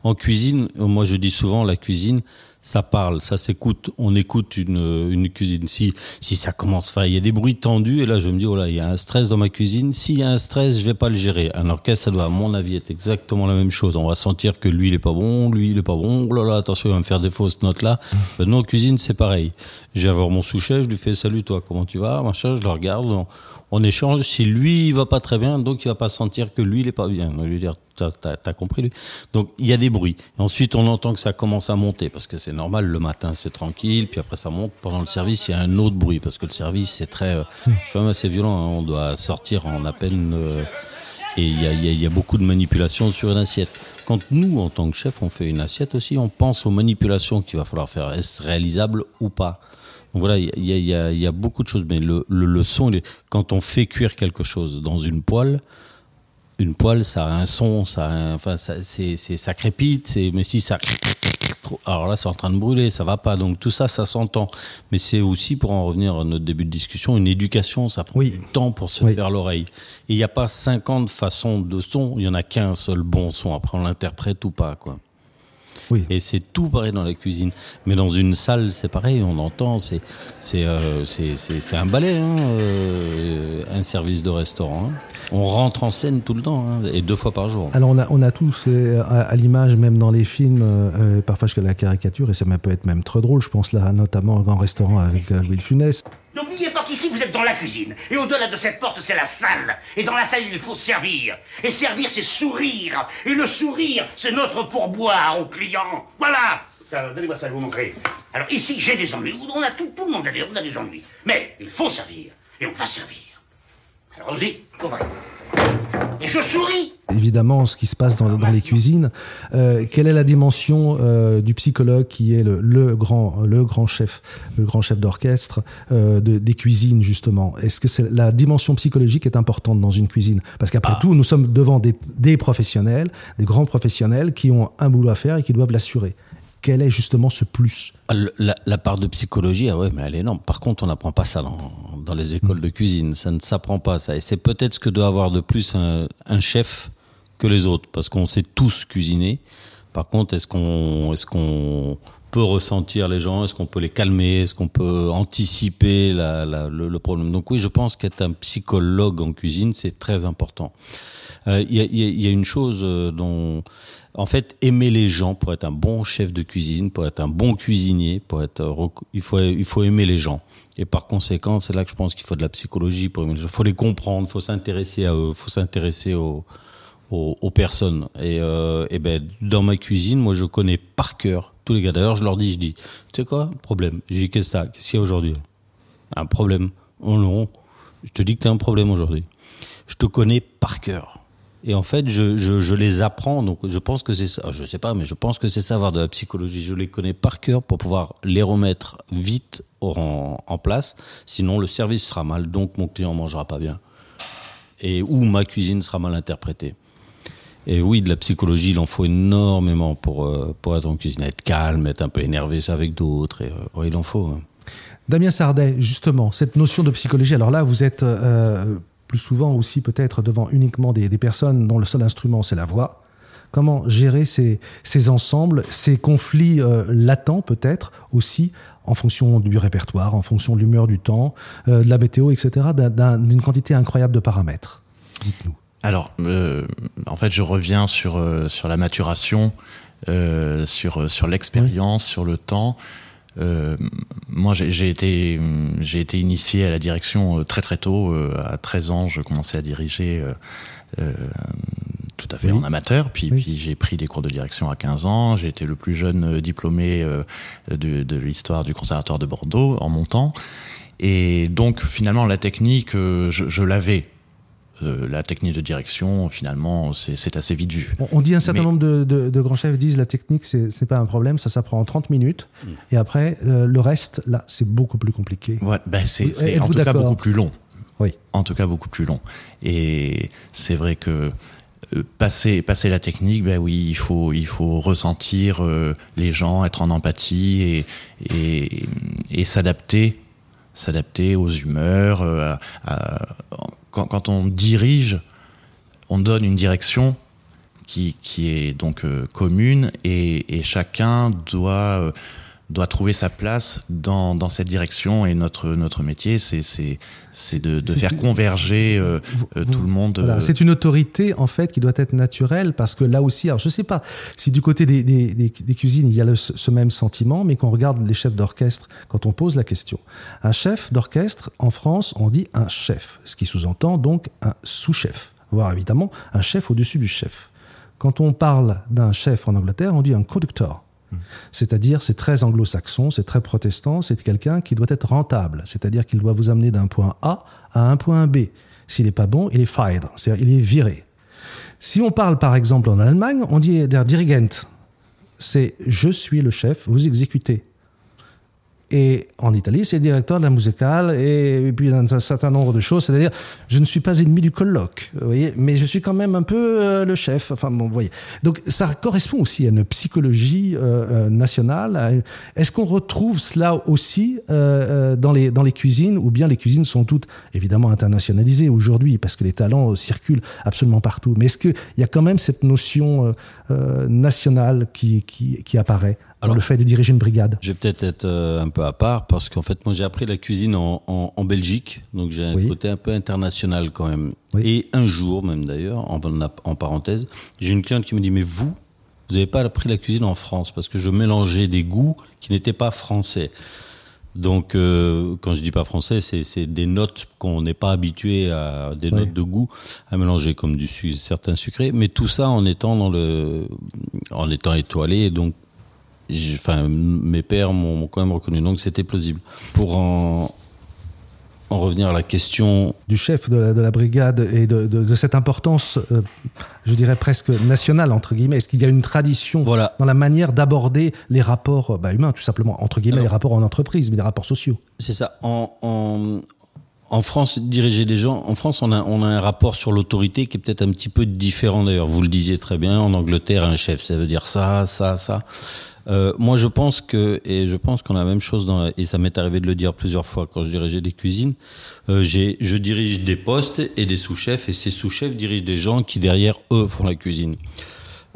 En cuisine, moi, je dis souvent, la cuisine, ça parle, ça s'écoute. On écoute une, une cuisine. Si, si ça commence, enfin, il y a des bruits tendus, et là, je me dis, oh là, il y a un stress dans ma cuisine. S'il y a un stress, je vais pas le gérer. Un orchestre, ça doit, à mon avis, être exactement la même chose. On va sentir que lui, il est pas bon, lui, il est pas bon. Oh là là, attention, il va me faire des fausses notes là. Ben, non, cuisine, c'est pareil. Je vais avoir mon sous-chef, je lui fais, salut, toi, comment tu vas? Machin, je le regarde. On, on échange. Si lui, il va pas très bien, donc il va pas sentir que lui, il est pas bien. On va lui dire, t'as, compris, lui. Donc, il y a des bruits. Ensuite, on entend que ça commence à monter, parce que c'est normal, le matin, c'est tranquille, puis après, ça monte. Pendant le service, il y a un autre bruit, parce que le service, c'est très, euh, quand même assez violent. hein. On doit sortir en à peine, euh, et il y a, y a beaucoup de manipulations sur une assiette. Quand nous, en tant que chef, on fait une assiette aussi, on pense aux manipulations qu'il va falloir faire. Est-ce réalisable ou pas? Donc voilà, il y a, beaucoup de choses. Mais le, le, son, quand on fait cuire quelque chose dans une poêle, une poêle, ça a un son, ça, enfin, ça, c'est, c'est- ça crépite, c'est, mais si ça, alors là, c'est en train de brûler, ça va pas. Donc tout ça, ça s'entend. Mais c'est aussi, pour en revenir à notre début de discussion, une éducation. Ça prend du temps pour se faire l'oreille. Il n'y a pas 50 façons de son. Il y en a qu'un seul bon son. Après, on l'interprète ou pas, quoi. Oui. Et c'est tout pareil dans la cuisine. Mais dans une salle, c'est pareil, on entend, c'est c'est euh, c'est un ballet, hein, euh, un service de restaurant. hein. On rentre en scène tout le temps, hein, et deux fois par jour. Alors on a, on a tous euh, à, à l'image, même dans les films, parfois jusqu'à la caricature, et ça peut être même très drôle. Je pense là notamment au grand restaurant avec Louis de Funès. N'oubliez pas qu'ici vous êtes dans la cuisine. Et au-delà de cette porte, c'est la salle. Et dans la salle, il faut servir. Et servir, c'est sourire. Et le sourire, c'est notre pourboire aux clients. Voilà. Alors, Donnez-moi ça, je vous montrer. Alors ici, j'ai des ennuis. On a tout, tout le monde a des, on a des ennuis. Mais il faut servir. Et on va servir. Alors, y ouvrez. Et je souris. évidemment ce qui se passe dans, dans les cuisines. Euh, quelle est la dimension euh, du psychologue qui est le, le grand, le grand chef, le grand chef d'orchestre euh, de- des cuisines justement? Est-ce que la dimension psychologique est importante dans une cuisine? Parce qu'après tout, nous sommes devant des, des professionnels, des grands professionnels qui ont un boulot à faire et qui doivent l'assurer. Quel est justement ce plus? Ah, la part de psychologie, ah ouais, mais elle est énorme. Par contre, on n'apprend pas ça dans, dans les écoles de cuisine. Ça ne s'apprend pas, ça. Et c'est peut-être ce que doit avoir de plus un, chef que les autres, parce qu'on sait tous cuisiner. Par contre, est-ce qu'on est qu'on peut ressentir les gens? Est-ce qu'on peut les calmer? Est-ce qu'on peut anticiper la, le, problème? Donc oui, je pense qu'être un psychologue en cuisine, c'est très important. Euh, Il y, a, y a- une chose euh, dont, en fait, aimer les gens pour être un bon chef de cuisine, pour être un bon cuisinier, pour être, il faut, il faut aimer les gens. Et par conséquent, c'est là que je pense qu'il faut de la psychologie. Il faut les comprendre, il faut s'intéresser à eux, il faut s'intéresser aux, aux, personnes. Et, euh, et ben, dans ma cuisine, moi, je connais par cœur tous les gars. D'ailleurs, je leur dis, je dis, tu sais quoi, problème? Je dis, qu'est-ce Qu'est-ce qu'il y a aujourd'hui? Un problème? Oh non, je te dis que t'as un problème aujourd'hui. Je te connais par cœur. Et en fait, je, je, les apprends. Donc, je pense que c'est ça. Je sais pas, mais je pense que c'est savoir de la psychologie. Je les connais par cœur pour pouvoir les remettre vite en, en place. Sinon, le service sera mal. Donc, mon client mangera pas bien. Et ou ma cuisine sera mal interprétée. Et oui, de la psychologie, il en faut énormément pour, euh, pour être en cuisine. Être calme, être un peu énervé avec d'autres. Et, euh, il en faut. hein. Damien Sardet, justement, cette notion de psychologie, alors là, vous êtes euh, plus souvent aussi peut-être devant uniquement des, des personnes dont le seul instrument, c'est la voix. Comment gérer ces, ces ensembles, ces conflits euh, latents peut-être aussi en fonction du répertoire, en fonction de l'humeur du temps, euh, de la météo, etc., d'un- d'un- d'une quantité incroyable de paramètres Dites-nous. Alors, euh, en fait, je reviens sur, sur la maturation, sur, sur l'expérience, sur le temps. Euh, moi, j'ai été, j'ai été initié à la direction euh, très très tôt. euh, à 13 ans, je commençais à diriger euh, tout à fait Oui. en amateur. Puis, Oui. puis j'ai pris des cours de direction à 15 ans. J'ai été le plus jeune diplômé de, de l'histoire du Conservatoire de Bordeaux en montant. Et donc, finalement, la technique, je, je l'avais. Euh, la technique de direction, finalement, c'est assez vite vu. On, dit un certain Mais- nombre de, de- de grands chefs disent la technique, c'est pas un problème, ça s'apprend en 30 minutes. Mm. Et après, euh, le reste, là, c'est beaucoup plus compliqué. Ouais, ben c'est Oui, c'est en tout cas beaucoup plus long. Oui. En tout cas beaucoup plus long. Et c'est vrai que euh, passer passer la technique, ben oui, il faut il faut ressentir euh, les gens, être en empathie et et, et s'adapter s'adapter aux humeurs. euh, quand, on dirige, on donne une direction qui, qui est donc euh, commune et, et chacun doit, euh, doit trouver sa place dans, dans cette direction et notre, notre métier c'est, de, de faire converger euh, euh, tout le monde. Voilà, euh, c'est une autorité en fait qui doit être naturelle parce que là aussi, alors je sais pas si du côté des, des- des- des cuisines il y a le- ce même sentiment, mais qu'on regarde les chefs d'orchestre, quand on pose la question, un chef d'orchestre en France, on dit un chef, ce qui sous-entend donc un sous-chef, voire évidemment un chef au-dessus du chef. Quand on parle d'un chef en Angleterre, on dit un conducteur. C'est-à-dire, c'est très anglo-saxon, c'est très protestant, c'est quelqu'un qui doit être rentable. C'est-à-dire qu'il doit vous amener d'un point A à un point B. S'il n'est pas bon, il est fired, c'est-à-dire il est viré. Si on parle par exemple en Allemagne, on dit der Dirigent. C'est je suis le chef, vous exécutez. Et en Italie, c'est le directeur de la musicale et, et puis un, un certain nombre de choses. C'est-à-dire, je ne suis pas ennemi du colloque, vous voyez, mais je suis quand même un peu euh, le chef. Enfin, bon, vous voyez. Donc, ça correspond aussi à une psychologie euh, euh, nationale. Est-ce qu'on retrouve cela aussi euh, euh, dans, les, dans les cuisines ou bien les cuisines sont toutes évidemment internationalisées aujourd'hui parce que les talents circulent absolument partout. Mais est-ce qu'il y a quand même cette notion nationale qui, qui, qui apparaît dans Alors- le fait de diriger une brigade Je vais peut-être être euh, un peu à part parce qu'en fait, moi, j'ai appris la cuisine en, en, en Belgique, donc j'ai un Oui. côté un peu international quand même. Oui. Et un jour, même d'ailleurs, en, en parenthèse, j'ai une cliente qui me dit Mais vous, vous n'avez pas appris la cuisine en France parce que je mélangeais des goûts qui n'étaient pas français. Donc, euh, quand je dis pas français, c'est des notes qu'on n'est pas habitué à, des Oui. notes de goût à mélanger comme du certains sucrés, mais tout ça en étant dans le, en étant étoilé, donc enfin, mes pères m'ont quand même reconnu, donc c'était plausible. Pour en, en revenir à la question, du chef de la, de la brigade et de, de- de cette importance, euh, je dirais presque nationale, entre guillemets Est-ce qu'il y a une tradition Voilà. dans la manière d'aborder les rapports euh, bah, humains, tout simplement, entre guillemets, Alors- les rapports en entreprise, mais les rapports sociaux? C'est ça. En, en, en France, diriger des gens, en France, on a, on a un rapport sur l'autorité qui est peut-être un petit peu différent d'ailleurs. Vous le disiez très bien, en Angleterre, un chef, ça veut dire ça, ça, ça. Euh, moi, je pense que, et je pense qu'on a la même chose dans, la- et ça m'est arrivé de le dire plusieurs fois quand je dirigeais des cuisines. Euh, je dirige des postes et des sous-chefs, et ces sous-chefs dirigent des gens qui derrière eux font la cuisine.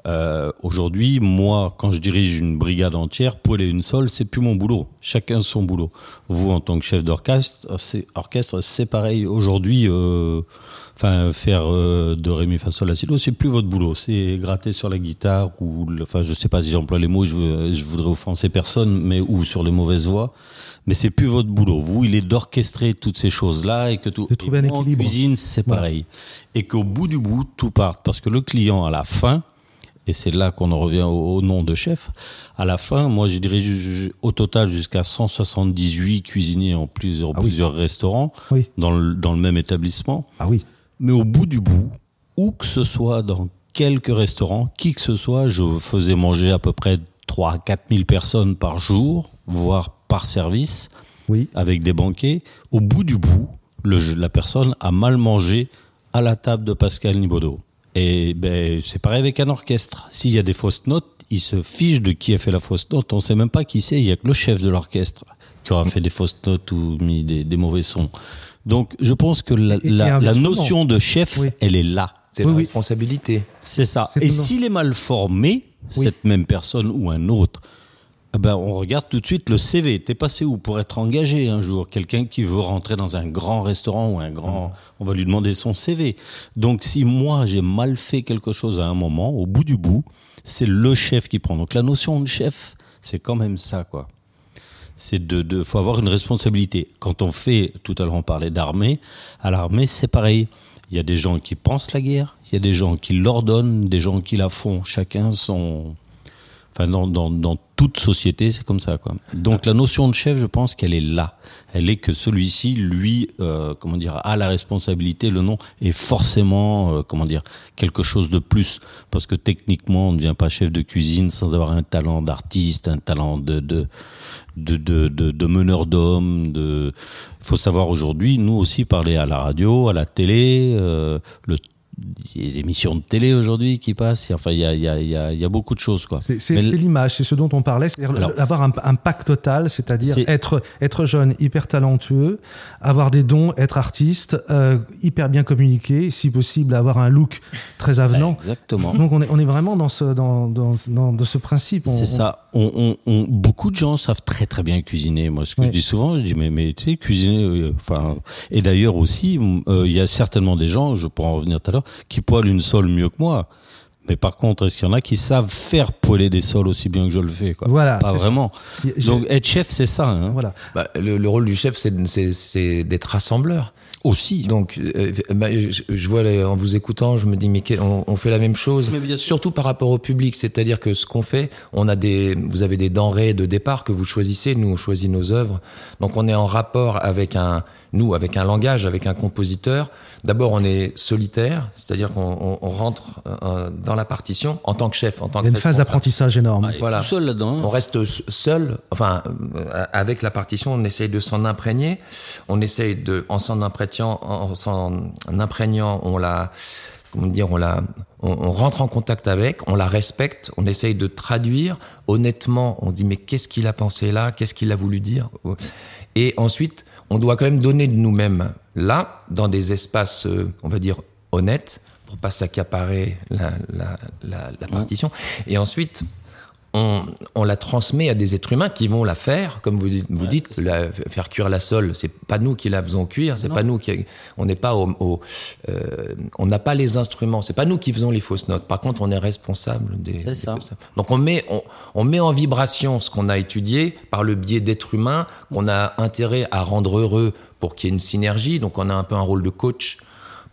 Euh, Aujourd'hui, moi, quand je dirige une brigade entière, poêler une sol, c'est plus mon boulot. Chacun son boulot. Vous, en tant que chef d'orchestre, c'est orchestre, c'est pareil. Aujourd'hui, euh, enfin, faire euh, de rémi fa sol la si do, c'est plus votre boulot. C'est gratter sur la guitare ou, enfin, je sais pas si j'emploie les mots, je, je voudrais offenser personne, mais ou sur les mauvaises voix. Mais c'est plus votre boulot. Vous, il est d'orchestrer toutes ces choses-là et que tout. De trouver et un moi, en équilibre. cuisine, c'est pareil. Et qu'au bout du bout, tout parte. Parce que le client, à la fin, et c'est là qu'on en revient au, au nom de chef, à la fin, moi, j'ai dirigé ju- au total jusqu'à 178 cuisiniers en plusieurs, Ah oui. plusieurs restaurants Oui. dans le, dans le même établissement. Ah oui. Mais au bout du bout, où que ce soit dans quelques restaurants, qui que ce soit, je faisais manger à peu près 3 à 4 000 personnes par jour, voire par service Oui. avec des banquets. Au bout du bout, le, la personne a mal mangé à la table de Pascal Nibodo. Et ben, c'est pareil avec un orchestre. S'il y a des fausses notes, il se fiche de qui a fait la fausse note. On sait même pas qui c'est. Il y a que le chef de l'orchestre qui aura fait des fausses notes ou mis des, des mauvais sons. Donc, je pense que la, notion de chef, Oui. elle est là. C'est Oui, la oui. responsabilité. C'est ça. Et s'il est mal formé, Oui. cette même personne ou un autre, eh ben, on regarde tout de suite le CV. T'es passé où pour être engagé un jour? Quelqu'un qui veut rentrer dans un grand restaurant ou un grand, on va lui demander son CV. Donc, si moi j'ai mal fait quelque chose à un moment, au bout du bout, c'est le chef qui prend. Donc, la notion de chef, c'est quand même ça, quoi. C'est de, de, faut avoir une responsabilité. Quand on fait, tout à l'heure on parlait d'armée, à l'armée c'est pareil. Il y a des gens qui pensent la guerre, il y a des gens qui l'ordonnent, des gens qui la font. Chacun son, enfin dans, dans, dans toute société c'est comme ça quoi. Donc la notion de chef, je pense qu'elle est là. Elle est que celui-ci, lui, euh, comment dire, a la responsabilité. Le nom est forcément, euh, comment dire, quelque chose de plus. Parce que techniquement, on ne devient pas chef de cuisine sans avoir un talent d'artiste, un talent de, de de, de, de, meneur d'hommes. De... Il faut savoir aujourd'hui, nous aussi, parler à la radio, à la télé, euh, le, les émissions de télé aujourd'hui qui passent. Enfin, il y a, y, a, y, a, il y a beaucoup de choses. quoi. C'est l'image, c'est ce dont on parlait, c'est-à-dire avoir un, un pack total, c'est-à-dire C'est- être, être jeune, hyper talentueux, avoir des dons, être artiste, euh, hyper bien communiquer, si possible avoir un look très avenant. Exactement. Donc on est, on est vraiment dans ce, dans, dans, dans, de ce principe. C'est ça. On, on, on- beaucoup de gens savent très très bien cuisiner. Moi, ce que je dis souvent, je dis mais mais tu sais cuisiner. euh, Enfin, et d'ailleurs aussi, euh, il y a certainement des gens, je pourrais en revenir tout à l'heure, qui poêlent une sole mieux que moi. Mais par contre, est-ce qu'il y en a qui savent faire poêler des sols aussi bien que je le fais quoi? Voilà, Pas ça. vraiment. Donc être chef, c'est ça. Hein. Voilà. Bah, le, le rôle du chef, c'est d'être rassembleur. Aussi. Donc, euh, bah, je, je vois en vous écoutant, je me dis mais on, on fait la même chose, Mais bien sûr. surtout par rapport au public. C'est-à-dire que ce qu'on fait, on a des, vous avez des denrées de départ que vous choisissez. Nous, on choisit nos œuvres. Donc, on est en rapport avec un, nous, avec un langage, avec un compositeur. D'abord, on est solitaire, c'est-à-dire qu'on on- on rentre euh, dans la partition en tant que chef, en tant Il y a que une phase d'apprentissage énorme. Et voilà. Tout seul là-dedans. hein. On reste seul, enfin, euh, avec la partition, on essaye de s'en imprégner. On essaye de, en s'en imprégnant, en s'en imprégnant, on la, comment dire, on la, on, on rentre en contact avec, on la respecte, on essaye de traduire honnêtement. On dit mais qu'est-ce qu'il a pensé là, qu'est-ce qu'il a voulu dire, et ensuite on doit quand même donner de nous-mêmes là, dans des espaces, euh, on va dire honnêtes, pour pas s'accaparer la, la, la, la partition. Et ensuite, on, on la transmet à des êtres humains qui vont la faire, comme vous, dites- vous dites, la, faire cuire la sole. C'est pas nous qui la faisons cuire, c'est pas nous qui, on n'est pas au, au- euh, on n'a pas les instruments, c'est pas nous qui faisons les fausses notes. Par contre, on est responsable des, C'est des ça. fausses notes. Donc on met, on, on met en vibration ce qu'on a étudié par le biais d'êtres humains qu'on a intérêt à rendre heureux pour qu'il y ait une synergie. Donc on a un peu un rôle de coach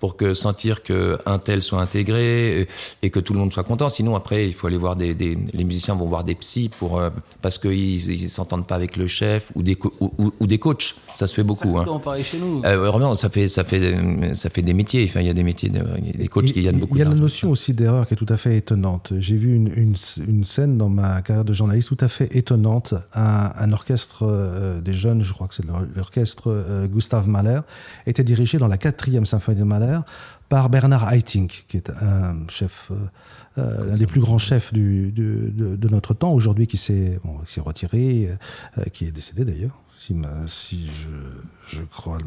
pour que sentir que un tel soit intégré et, et que tout le monde soit content. Sinon après il faut aller voir des, des les musiciens vont voir des psys pour euh, parce qu'ils ils s'entendent pas avec le chef ou des ou, ou- ou des coachs. Ça se fait beaucoup. Hein. pareil chez nous? Euh, vraiment ça fait ça fait ça fait des métiers. Enfin il y a des métiers de- il y a des coachs Et qui gagnent beaucoup Il y a la notion aussi d'erreur qui est tout à fait étonnante. J'ai vu une, une, une scène dans ma carrière de journaliste tout à fait étonnante. Un, un orchestre euh, des jeunes, je crois que c'est l'or- l'orchestre euh, Gustave Mahler, était dirigé dans la quatrième symphonie de Mahler par Bernard Haitink, qui est un chef, euh, euh, des plus grands chefs de, notre temps, aujourd'hui qui s'est bon, retiré, euh, qui est décédé d'ailleurs. si, si je, crois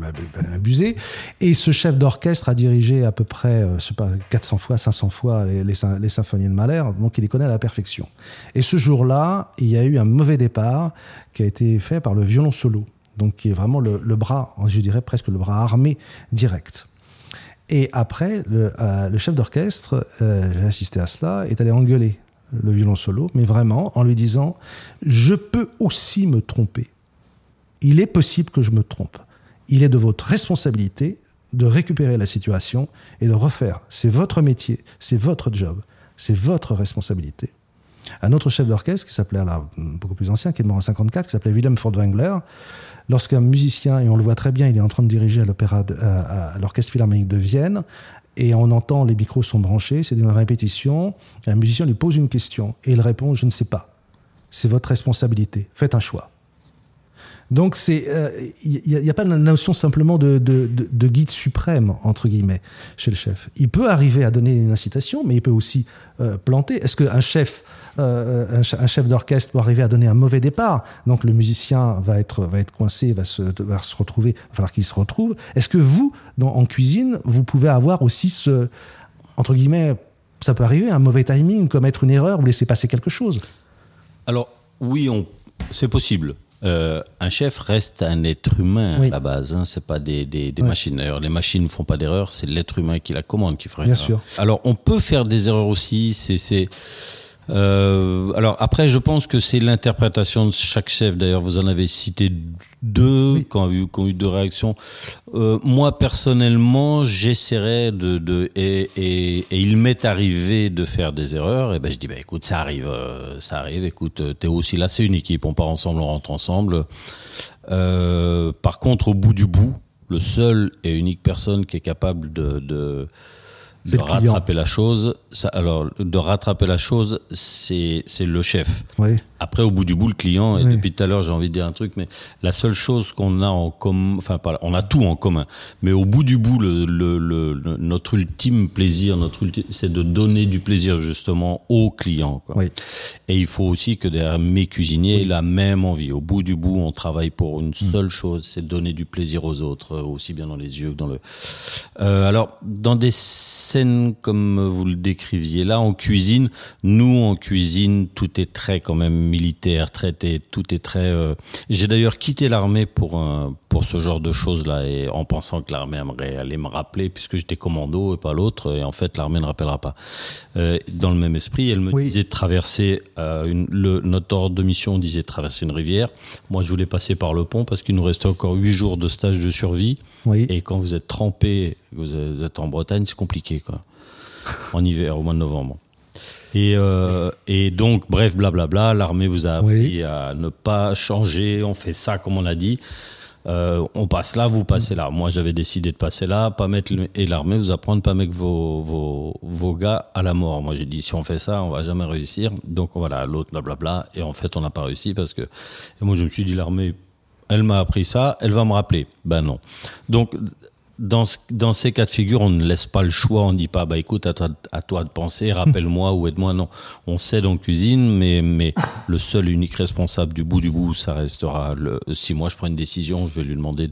m'abuser. Et ce chef d'orchestre a dirigé à peu près, euh, je pas, 400 fois, 500 fois les, les, sym- les symphonies de Mahler, donc il les connaît à la perfection. Et ce jour-là, il y a eu un mauvais départ qui a été fait par le violon solo, donc qui est vraiment le bras, je dirais presque le bras armé direct. Et après, le, euh, chef d'orchestre, euh, j'ai assisté à cela, est allé engueuler le violon solo, mais vraiment en lui disant Je peux aussi me tromper. Il est possible que je me trompe. Il est de votre responsabilité de récupérer la situation et de refaire. C'est votre métier, c'est votre job, c'est votre responsabilité. Un autre chef d'orchestre qui s'appelait, là, beaucoup plus ancien, qui est mort en 54, qui s'appelait Willem Furtwängler, lorsqu'un musicien, et on le voit très bien, il est en train de diriger à l'opéra, à, l'orchestre philharmonique de Vienne, et on entend les micros sont branchés, c'est une répétition, un musicien lui pose une question, et il répond Je ne sais pas. C'est votre responsabilité. Faites un choix. Donc, c'est, euh, il n'y a, pas la notion simplement de, de- de- de guide suprême, entre guillemets, chez le chef. Il peut arriver à donner une incitation, mais il peut aussi euh, planter. Est-ce qu'un chef, euh, un, ch- un chef d'orchestre peut arriver à donner un mauvais départ? Donc, le musicien va être, va être coincé, va se, va se retrouver, falloir qu'il se retrouve. Est-ce que vous, en cuisine, vous pouvez avoir aussi ce, entre guillemets, ça peut arriver, un mauvais timing, commettre une erreur ou laisser passer quelque chose? Alors, oui, c'est possible. Euh, un chef reste un être humain Oui. à la base, hein, c'est pas des, des, des Ouais. machines. D'ailleurs, les machines ne font pas d'erreur, c'est l'être humain qui la commande qui fera une Bien erreur. sûr. Alors, on peut faire des erreurs aussi. C'est, c'est. Euh, alors après, je pense que c'est l'interprétation de chaque chef. D'ailleurs, vous en avez cité deux Oui. qui, ont eu, qui ont eu deux réactions. Euh, moi personnellement, j'essaierais de, de et, et, et il m'est arrivé de faire des erreurs. Et ben je dis, bah écoute, ça arrive, euh, ça arrive. Écoute, euh, t'es aussi là, c'est une équipe. On part ensemble, on rentre ensemble. Euh, par contre, au bout du bout, le seul et unique personne qui est capable de, de, de client. rattraper la chose, ça, alors de rattraper la chose, c'est le chef. Oui. Après, au bout du bout, le client, et Oui. depuis tout à l'heure, j'ai envie de dire un truc, mais la seule chose qu'on a en commun, enfin, on a tout en commun, mais au bout du bout, le, le, le- le- notre ultime plaisir, notre c'est de donner du plaisir justement au client. Quoi. Oui. Et il faut aussi que derrière mes cuisiniers aient la même envie. Au bout du bout, on travaille pour une Mm. seule chose, c'est donner du plaisir aux autres, euh, aussi bien dans les yeux que dans le. Euh, alors, dans des scènes comme vous le décriviez là, en cuisine, nous en cuisine, tout est très quand même militaire, traité, tout est très. euh, J'ai d'ailleurs quitté l'armée pour un, pour ce genre de choses là, et en pensant que l'armée aimerait aller me rappeler, puisque j'étais commando et pas l'autre, et en fait l'armée ne rappellera pas. Euh, dans le même esprit, elle me Oui. disait de traverser euh, une, le, notre ordre de mission disait de traverser une rivière. Moi, je voulais passer par le pont parce qu'il nous restait encore huit jours de stage de survie. Oui. Et quand vous êtes trempé, vous êtes en Bretagne, c'est compliqué, quoi. En hiver, au mois de novembre. Et, euh, et donc, bref, blablabla, l'armée vous a appris Oui. à ne pas changer, on fait ça comme on a dit. Euh, on passe là, vous passez là. Moi, j'avais décidé de passer là, pas mettre le- et l'armée vous apprend de pas mettre vos, vos, vos gars à la mort. Moi, j'ai dit si on fait ça, on va jamais réussir. Donc, on va là, à l'autre, blablabla. Et en fait, on n'a pas réussi parce que. Et moi, je me suis dit l'armée, elle m'a appris ça, elle va me rappeler. Ben non. Donc, dans, ce- dans ces cas de figure, on ne laisse pas le choix, on ne dit pas, bah écoute, à toi, à toi de penser, rappelle-moi ou aide-moi. Non, on s'aide en cuisine, mais, mais le seul unique responsable du bout du bout, ça restera. Le, si moi je prends une décision, je vais lui demander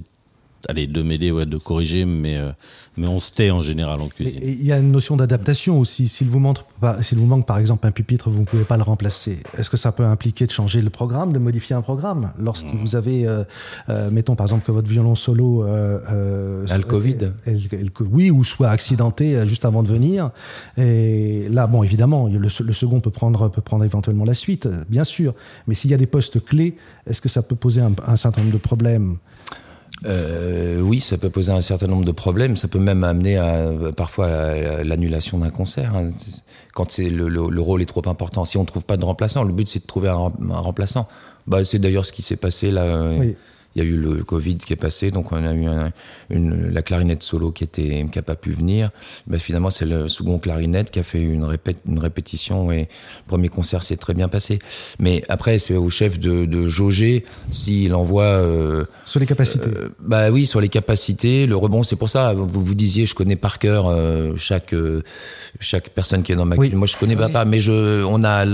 allez, de m'aider, ouais, de corriger, mais, euh, mais on se tait en général en cuisine. Il y a une notion d'adaptation aussi. S'il vous, montre pas- s'il vous manque par exemple un pupitre, vous ne pouvez pas le remplacer. Est-ce que ça peut impliquer de changer le programme, de modifier un programme Lorsque vous avez, euh, euh, mettons par exemple que votre violon solo. Euh, euh, Ah, le Covid. euh, euh, oui, ou soit accidenté juste avant de venir. Et là, bon, évidemment, le, le second peut prendre, peut prendre éventuellement la suite, bien sûr. Mais s'il y a des postes clés, est-ce que ça peut poser un, un certain nombre de problèmes? Euh, oui, ça peut poser un certain nombre de problèmes. Ça peut même amener à, parfois à l'annulation d'un concert. hein. Quand c'est le, le- le rôle est trop important. Si on trouve pas de remplaçant, le but c'est de trouver un, un remplaçant. Bah, c'est d'ailleurs ce qui s'est passé là. euh, Oui. Il y a eu le Covid qui est passé, donc on a eu un- une, la clarinette solo qui était qui a pas pu venir. Bah, finalement, c'est le second clarinette qui a fait une, répét, une répétition et le premier concert s'est très bien passé. Mais après, c'est au chef de, de jauger s'il envoie. Euh, Sur les capacités. euh, bah oui, sur les capacités, le rebond, c'est pour ça. Vous vous disiez, je connais par cœur euh, chaque euh, chaque personne qui est dans ma Oui. Moi, je connais pas, pas, mais je, on a,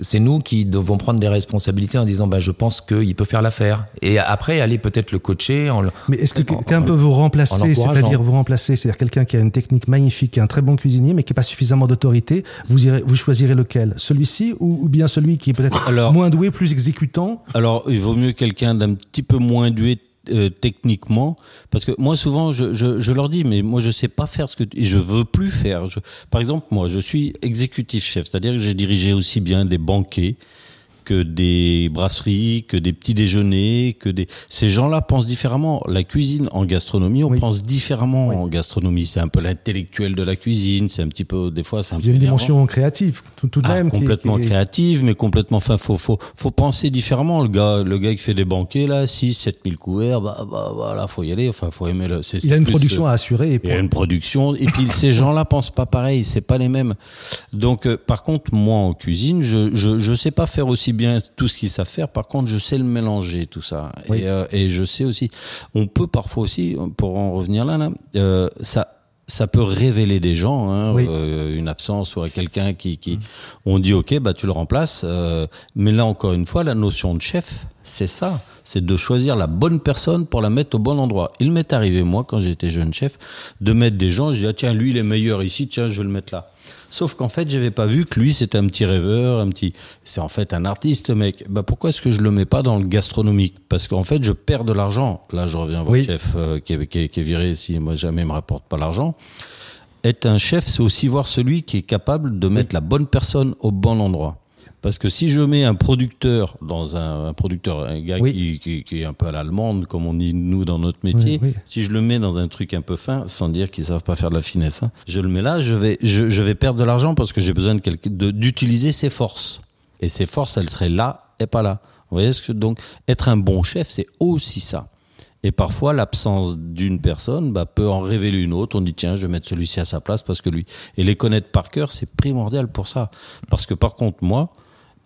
c'est nous qui devons prendre des responsabilités en disant, bah, je pense qu'il peut faire l'affaire. Faire. Et après, aller peut-être le coacher en le- Mais est-ce que quelqu'un peut vous remplacer, c'est-à-dire vous remplacer, c'est-à-dire quelqu'un qui a une technique magnifique, qui est un très bon cuisinier, mais qui n'a pas suffisamment d'autorité, vous, irez, vous choisirez lequel? Celui-ci ou, ou bien celui qui est peut-être moins doué, plus exécutant? Alors, il vaut mieux quelqu'un d'un petit peu moins doué euh, techniquement, parce que moi souvent je, je, je leur dis, mais moi je sais pas faire ce que et je veux plus faire. Je- par exemple, moi je suis exécutif chef, c'est-à-dire que j'ai dirigé aussi bien des banquets que des brasseries, que des petits déjeuners, que des. Ces gens-là pensent différemment. La cuisine en gastronomie, on Oui. pense différemment Oui. en gastronomie. C'est un peu l'intellectuel de la cuisine. C'est un petit peu, des fois, c'est un Il y a une énervant. dimension créative, tout, tout de Ah, même. qui- complètement qui est- créative, mais complètement. Enfin, faut, faut, faut penser différemment. Le gars, le gars qui fait des banquets là, 6, 7 000 couverts, bah, bah, voilà, faut y aller. Enfin, faut aimer le. Il a c'est une plus, production euh, à assurer. Il y a une production. Et puis ces gens-là pensent pas pareil, c'est pas les mêmes. Donc, euh, par contre, moi en cuisine, je, je je sais pas faire aussi bien tout ce qu'ils savent faire. Par contre, je sais le mélanger tout ça. Oui. Et, euh, et je sais aussi. On peut parfois aussi, pour en revenir là, là, euh, ça. Ça peut révéler des gens, hein, Oui. euh, une absence ou quelqu'un qui, qui, on dit ok, bah tu le remplaces. euh, mais là encore une fois, la notion de chef, c'est ça, c'est de choisir la bonne personne pour la mettre au bon endroit. Il m'est arrivé moi quand j'étais jeune chef de mettre des gens. Je dis ah, tiens lui il est meilleur ici, tiens je vais le mettre là. Sauf qu'en fait j'avais pas vu que lui c'était un petit rêveur, un petit. C'est en fait un artiste mec. Bah pourquoi est-ce que je le mets pas dans le gastronomique? Parce qu'en fait je perds de l'argent. Là je reviens à votre Oui. chef euh, qui, est, qui, est, qui est viré si moi jamais il me rapporte pas l'argent. Être un chef, c'est aussi voir celui qui est capable de mettre la bonne personne au bon endroit. Parce que si je mets un producteur dans un, un producteur, un gars Oui. qui, qui, qui est un peu à l'allemande, comme on dit nous dans notre métier, Oui, oui. si je le mets dans un truc un peu fin, sans dire qu'ils savent pas faire de la finesse, hein, je le mets là, je vais, je, je vais perdre de l'argent parce que j'ai besoin d'utiliser ses forces. Et ses forces, elles seraient là et pas là. Vous voyez ce que donc être un bon chef, c'est aussi ça. Et parfois, l'absence d'une personne bah, peut en révéler une autre. On dit tiens, je vais mettre celui-ci à sa place parce que lui. Et les connaître par cœur, c'est primordial pour ça. Parce que par contre, moi,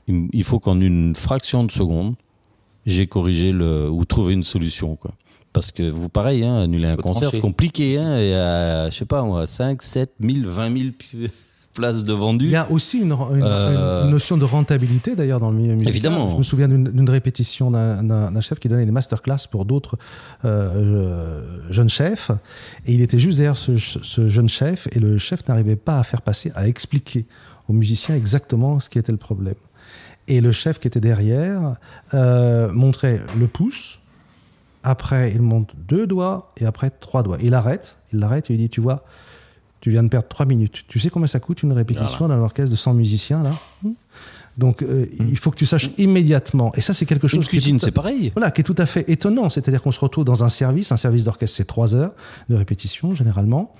il il faut qu'en une fraction de seconde, j'ai corrigé le ou trouvé une solution quoi. Parce que vous pareil, hein, annuler un concert, c'est compliqué. Hein, et à, je sais pas moi, 5, 7 000, 20 000 pi- places de Il vendues. y a aussi une, une- Euh, une notion de rentabilité d'ailleurs dans le milieu musical. Évidemment. Je me souviens d'une répétition d'un- chef qui donnait des masterclass pour d'autres euh, jeunes chefs. Et il était juste derrière ce, ce jeune chef et le chef n'arrivait pas à faire passer, à expliquer aux musiciens exactement ce qui était le problème. Et le chef qui était derrière euh, montrait le pouce. Après, il monte deux doigts et après trois doigts. Il arrête, il l'arrête et il dit Tu vois, tu viens de perdre trois minutes. Tu sais combien ça coûte une répétition dans un orchestre de 100 musiciens là Donc, euh, il faut que tu saches immédiatement. Et ça, c'est quelque chose Une qui est cuisine, tout à- c'est pareil. voilà, qui est tout à fait étonnant. C'est-à-dire qu'on se retrouve dans un service, un service d'orchestre, c'est trois heures de répétition généralement.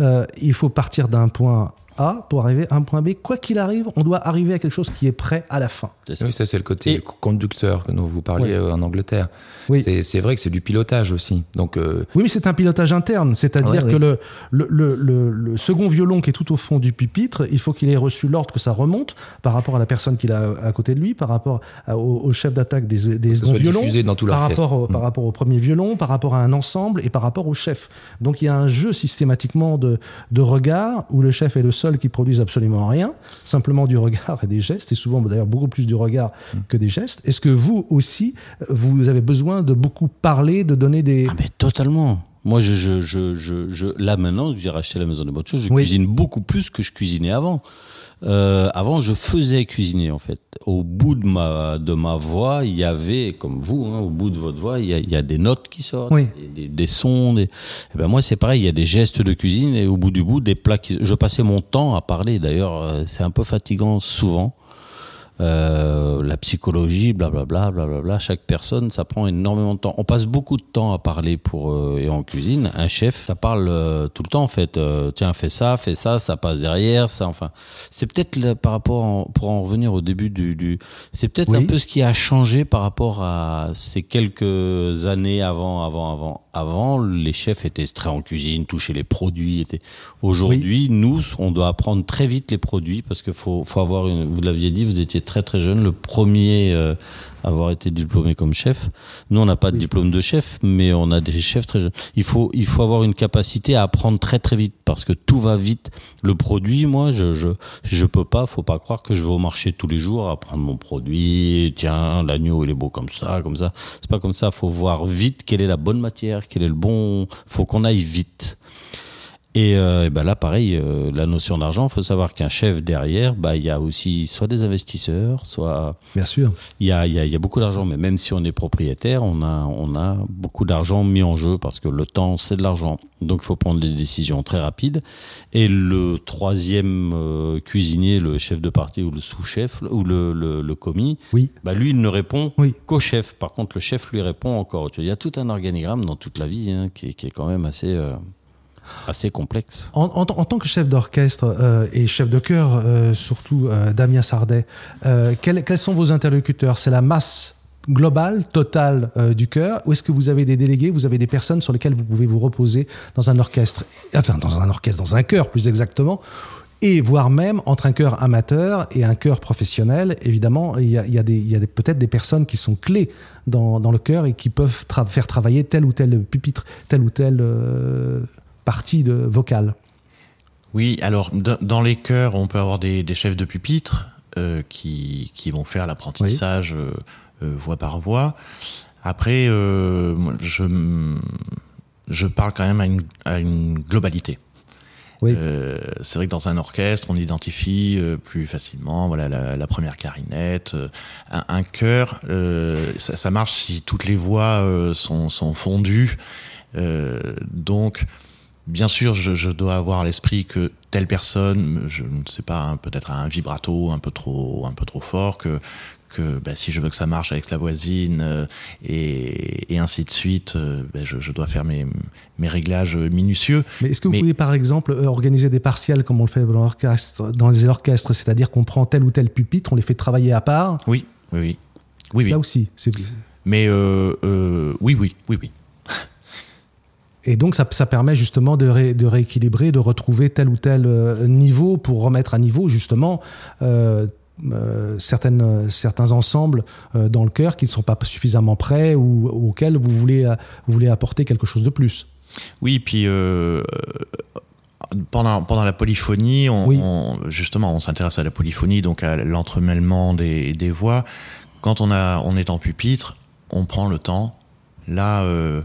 Euh, il faut partir d'un point A pour arriver à un point B. Quoi qu'il arrive, on doit arriver à quelque chose qui est prêt à la fin. Oui, ça c'est le côté Et- conducteur que dont vous parliez Oui. euh, en Angleterre. Oui. C'est- C'est vrai que c'est du pilotage aussi. Donc euh, Oui, mais c'est un pilotage interne. C'est-à-dire Ouais, que. Le, le, le, le- le second violon qui est tout au fond du pupitre, il faut qu'il ait reçu l'ordre que ça remonte par rapport à la personne qu'il a à côté de lui, par rapport à- au, au chef d'attaque des, des seconds violons, dans tout par rapport, au, par Mm. rapport au premier violon, par rapport à un ensemble et par rapport au chef. Donc il y a un jeu systématiquement de, de regard où le chef est le seul qui produise absolument rien, simplement du regard et des gestes, et souvent d'ailleurs beaucoup plus du regard Mm. que des gestes. Est-ce que vous aussi, vous avez besoin de beaucoup parler, de donner des... Ah mais totalement. Moi, je, je, je, je, je- là maintenant j'ai racheté la maison des bonnes choses, je Oui. cuisine beaucoup plus que je cuisinais avant. Euh, avant, je faisais cuisiner en fait. Au bout de ma de ma voix, il y avait, comme vous, hein, au bout de votre voix, il y a, il y a des notes qui sortent, Oui. des, sons. Des... Eh ben moi, c'est pareil. Il y a des gestes de cuisine et au bout du bout, des plats. Qui... Je passais mon temps à parler. D'ailleurs, euh, c'est un peu fatigant souvent. Euh, la psychologie, blablabla, blablabla. Chaque personne, ça prend énormément de temps. On passe beaucoup de temps à parler pour euh, et en cuisine. Un chef, ça parle euh, tout le temps en fait. Tiens, fais ça, fais ça, ça passe derrière, ça. Enfin, c'est peut-être par rapport en- pour en revenir au début du. du c'est peut-être Oui. un peu ce qui a changé par rapport à ces quelques années avant, avant, avant. Avant, les chefs étaient très en cuisine, touchaient les produits. Étaient... Aujourd'hui, nous, on doit apprendre très vite les produits parce qu'il faut, faut avoir une. Vous l'aviez dit, vous étiez très très jeune, le premier euh, avoir été diplômé comme chef. Nous, on n'a pas de diplôme de chef, mais on a des chefs très jeunes. Il faut, il faut avoir une capacité à apprendre très très vite parce que tout va vite. Le produit, moi, je, je, je peux pas, faut pas croire que je vais au marché tous les jours à prendre mon produit. Tiens, l'agneau, il est beau comme ça, comme ça. C'est pas comme ça. Faut voir vite quelle est la bonne matière, quel est le bon. Faut qu'on aille vite. Et, euh, et ben là, pareil, euh, la notion d'argent, il faut savoir qu'un chef derrière, bah, il y a aussi soit des investisseurs, soit. Bien sûr. Il y a, y a, y a beaucoup d'argent, mais même si on est propriétaire, on a, on a beaucoup d'argent mis en jeu parce que le temps, c'est de l'argent. Donc, il faut prendre des décisions très rapides. Et le troisième euh, cuisinier, le chef de partie ou le sous-chef ou le, le, le commis, Oui. bah, lui, il ne répond Oui. qu'au chef. Par contre, le chef lui répond encore. Il y a tout un organigramme dans toute la vie hein, qui, qui est quand même assez. Assez complexe. En, tant que chef d'orchestre euh, et chef de chœur, euh, surtout euh, Damien Sardet, quels, quels sont vos interlocuteurs? C'est la masse globale, totale du chœur Ou est-ce que vous avez des délégués, vous avez des personnes sur lesquelles vous pouvez vous reposer dans un orchestre Enfin, dans un orchestre, dans un chœur plus exactement et voire même entre un chœur amateur et un chœur professionnel, évidemment, il y a, y a peut-être des personnes qui sont clés dans, le chœur et qui peuvent faire travailler tel ou tel pupitre, telle ou euh, partie de vocale. Oui, alors dans les chœurs, on peut avoir des, des chefs de pupitre euh, qui, qui vont faire l'apprentissage euh, euh, voix par voix. Après, euh, je, je parle quand même à une, à une globalité. Oui. C'est vrai que dans un orchestre, on identifie plus facilement voilà, la, la première clarinette. un, un chœur, ça, ça marche si toutes les voix sont, sont fondues. Donc, Bien sûr, je, je dois avoir l'esprit que telle personne, je ne sais pas, hein, peut-être a un vibrato un peu trop, un peu trop fort, que que bah, si je veux que ça marche avec la voisine euh, et, et ainsi de suite, euh, bah, je, je dois faire mes, mes réglages minutieux. Mais est-ce que vous Mais- pouvez par exemple euh, organiser des partiels comme on le fait dans, l'orchestre- dans les orchestres, c'est-à-dire qu'on prend tel ou tel pupitre, on les fait travailler à part? Oui, oui, oui, oui, oui. Là aussi. c'est- Mais euh, oui, oui, oui, oui. Et donc ça, ça permet justement de, ré- de rééquilibrer, de retrouver tel ou tel euh, niveau pour remettre à niveau justement euh, euh, certaines, certains ensembles euh, dans le cœur qui ne sont pas suffisamment prêts ou auxquels vous voulez, vous voulez apporter quelque chose de plus. Oui, puis pendant, pendant la polyphonie, on, Oui. on- justement, on s'intéresse à la polyphonie, donc à l'entremêlement des, des voix. Quand on, a, on est en pupitre, on prend le temps. Là, euh,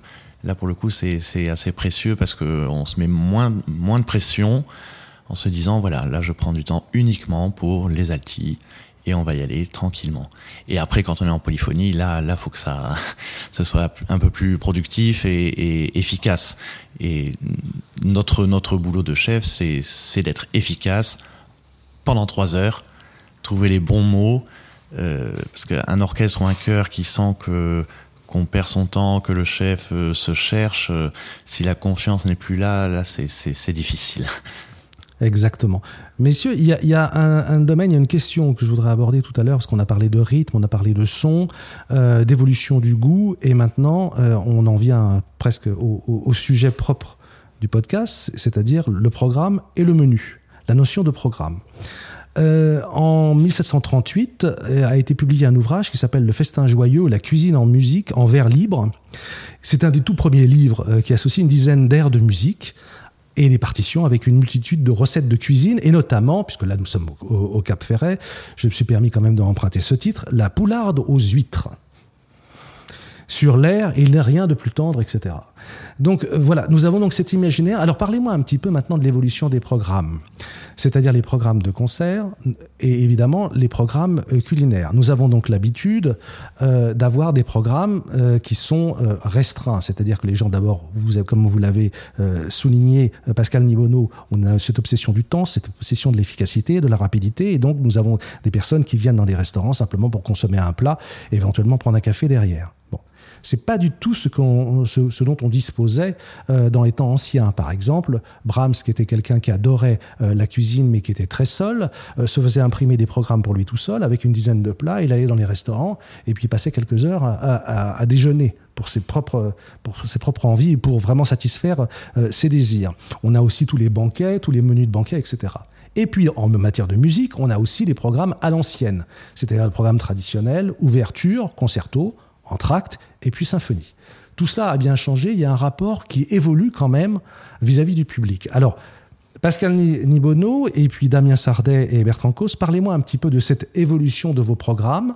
là pour le coup, c'est assez précieux parce qu'on se met moins, moins de pression en se disant, voilà, là, je prends du temps uniquement pour les altis et on va y aller tranquillement. Et après, quand on est en polyphonie, là, là, faut que ça, ce soit un peu plus productif et, efficace. Et notre notre boulot de chef, c'est c'est d'être efficace pendant trois heures, trouver les bons mots, euh, parce qu'un orchestre ou un chœur qui sent que qu'on perd son temps, que le chef euh, se cherche, euh, si la confiance n'est plus là, là, c'est difficile. Exactement. Messieurs, il y a, y a un, domaine, il y a une question que je voudrais aborder tout à l'heure, parce qu'on a parlé de rythme, on a parlé de son, euh, d'évolution du goût, et maintenant on en vient presque au sujet propre du podcast, c'est-à-dire le programme et le menu, la notion de programme. Euh, en 1738 euh, a été publié un ouvrage qui s'appelle Le festin joyeux, la cuisine en musique en vers libre. C'est un des tout premiers livres euh, qui associe une dizaine d'airs de musique et des partitions avec une multitude de recettes de cuisine, et notamment, puisque là nous sommes au, au Cap Ferret, je me suis permis quand même d'emprunter ce titre, La poularde aux huîtres. Sur l'air, il n'est rien de plus tendre, etc. Donc euh, voilà, nous avons donc cet imaginaire. Alors parlez-moi un petit peu maintenant de l'évolution des programmes, c'est-à-dire les programmes de concert et évidemment les programmes euh, culinaires. Nous avons donc l'habitude euh, d'avoir des programmes qui sont restreints, c'est-à-dire que les gens d'abord, vous comme vous l'avez souligné, Pascal Nibono, on a cette obsession du temps, cette obsession de l'efficacité, de la rapidité, et donc nous avons des personnes qui viennent dans des restaurants simplement pour consommer un plat, et éventuellement prendre un café derrière. C'est pas du tout ce, qu'on- ce- dont on disposait euh, dans les temps anciens. Par exemple, Brahms, qui était quelqu'un qui adorait euh, la cuisine mais qui était très seul, euh, se faisait imprimer des programmes pour lui tout seul avec une dizaine de plats. Il allait dans les restaurants et puis il passait quelques heures à, déjeuner pour ses propres, pour ses propres envies et pour vraiment satisfaire ses désirs. On a aussi tous les banquets, tous les menus de banquets, etc. Et puis, en matière de musique, on a aussi les programmes à l'ancienne, c'est-à-dire le programme traditionnel, ouverture, concerto, entracte et puis symphonie. Tout cela a bien changé, il y a un rapport qui évolue quand même vis-à-vis du public. Alors, Pascal Nibono et puis Damien Sardet et Bertrand Cos, parlez-moi un petit peu de cette évolution de vos programmes,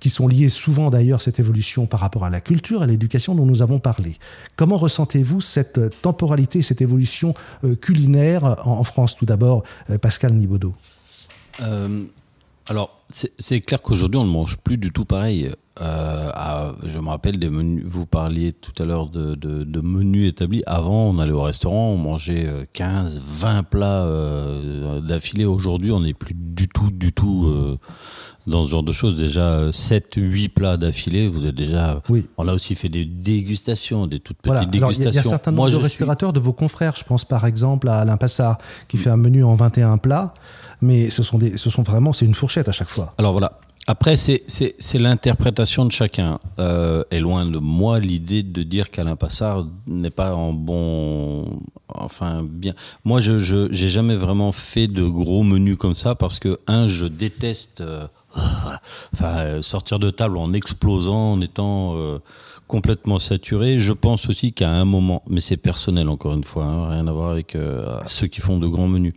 qui sont liés souvent d'ailleurs, cette évolution par rapport à la culture et l'éducation dont nous avons parlé. Comment ressentez-vous cette temporalité, cette évolution euh, culinaire en France? Tout d'abord, euh, Pascal Nibodo. Euh, alors, c'est clair qu'aujourd'hui, on ne mange plus du tout pareil. Euh, je me rappelle des menus, vous parliez tout à l'heure de, de, menus établis. Avant, on allait au restaurant, on mangeait 15, euh, 20 plats euh, d'affilée. Aujourd'hui, on n'est plus du tout, du tout euh, dans ce genre de choses. Déjà, 7, 8 plats d'affilée, vous êtes déjà. Oui. On a aussi fait des dégustations, des toutes petites dégustations. Il y, a certains nombre de restaurateurs de vos confrères. Je pense par exemple à Alain Passard, qui fait un menu en 21 plats. Mais ce sont, des, ce sont vraiment, c'est une fourchette à chaque fois. Alors voilà, après, c'est l'interprétation de chacun. Euh, et loin de moi l'idée de dire qu'Alain Passard n'est pas en bon, enfin bien. Moi, je j'ai jamais vraiment fait de gros menus comme ça parce que un, je déteste, euh, enfin sortir de table en explosant, en étant euh, complètement saturé. Je pense aussi qu'à un moment, mais c'est personnel encore une fois, hein, rien à voir avec euh, ceux qui font de grands menus.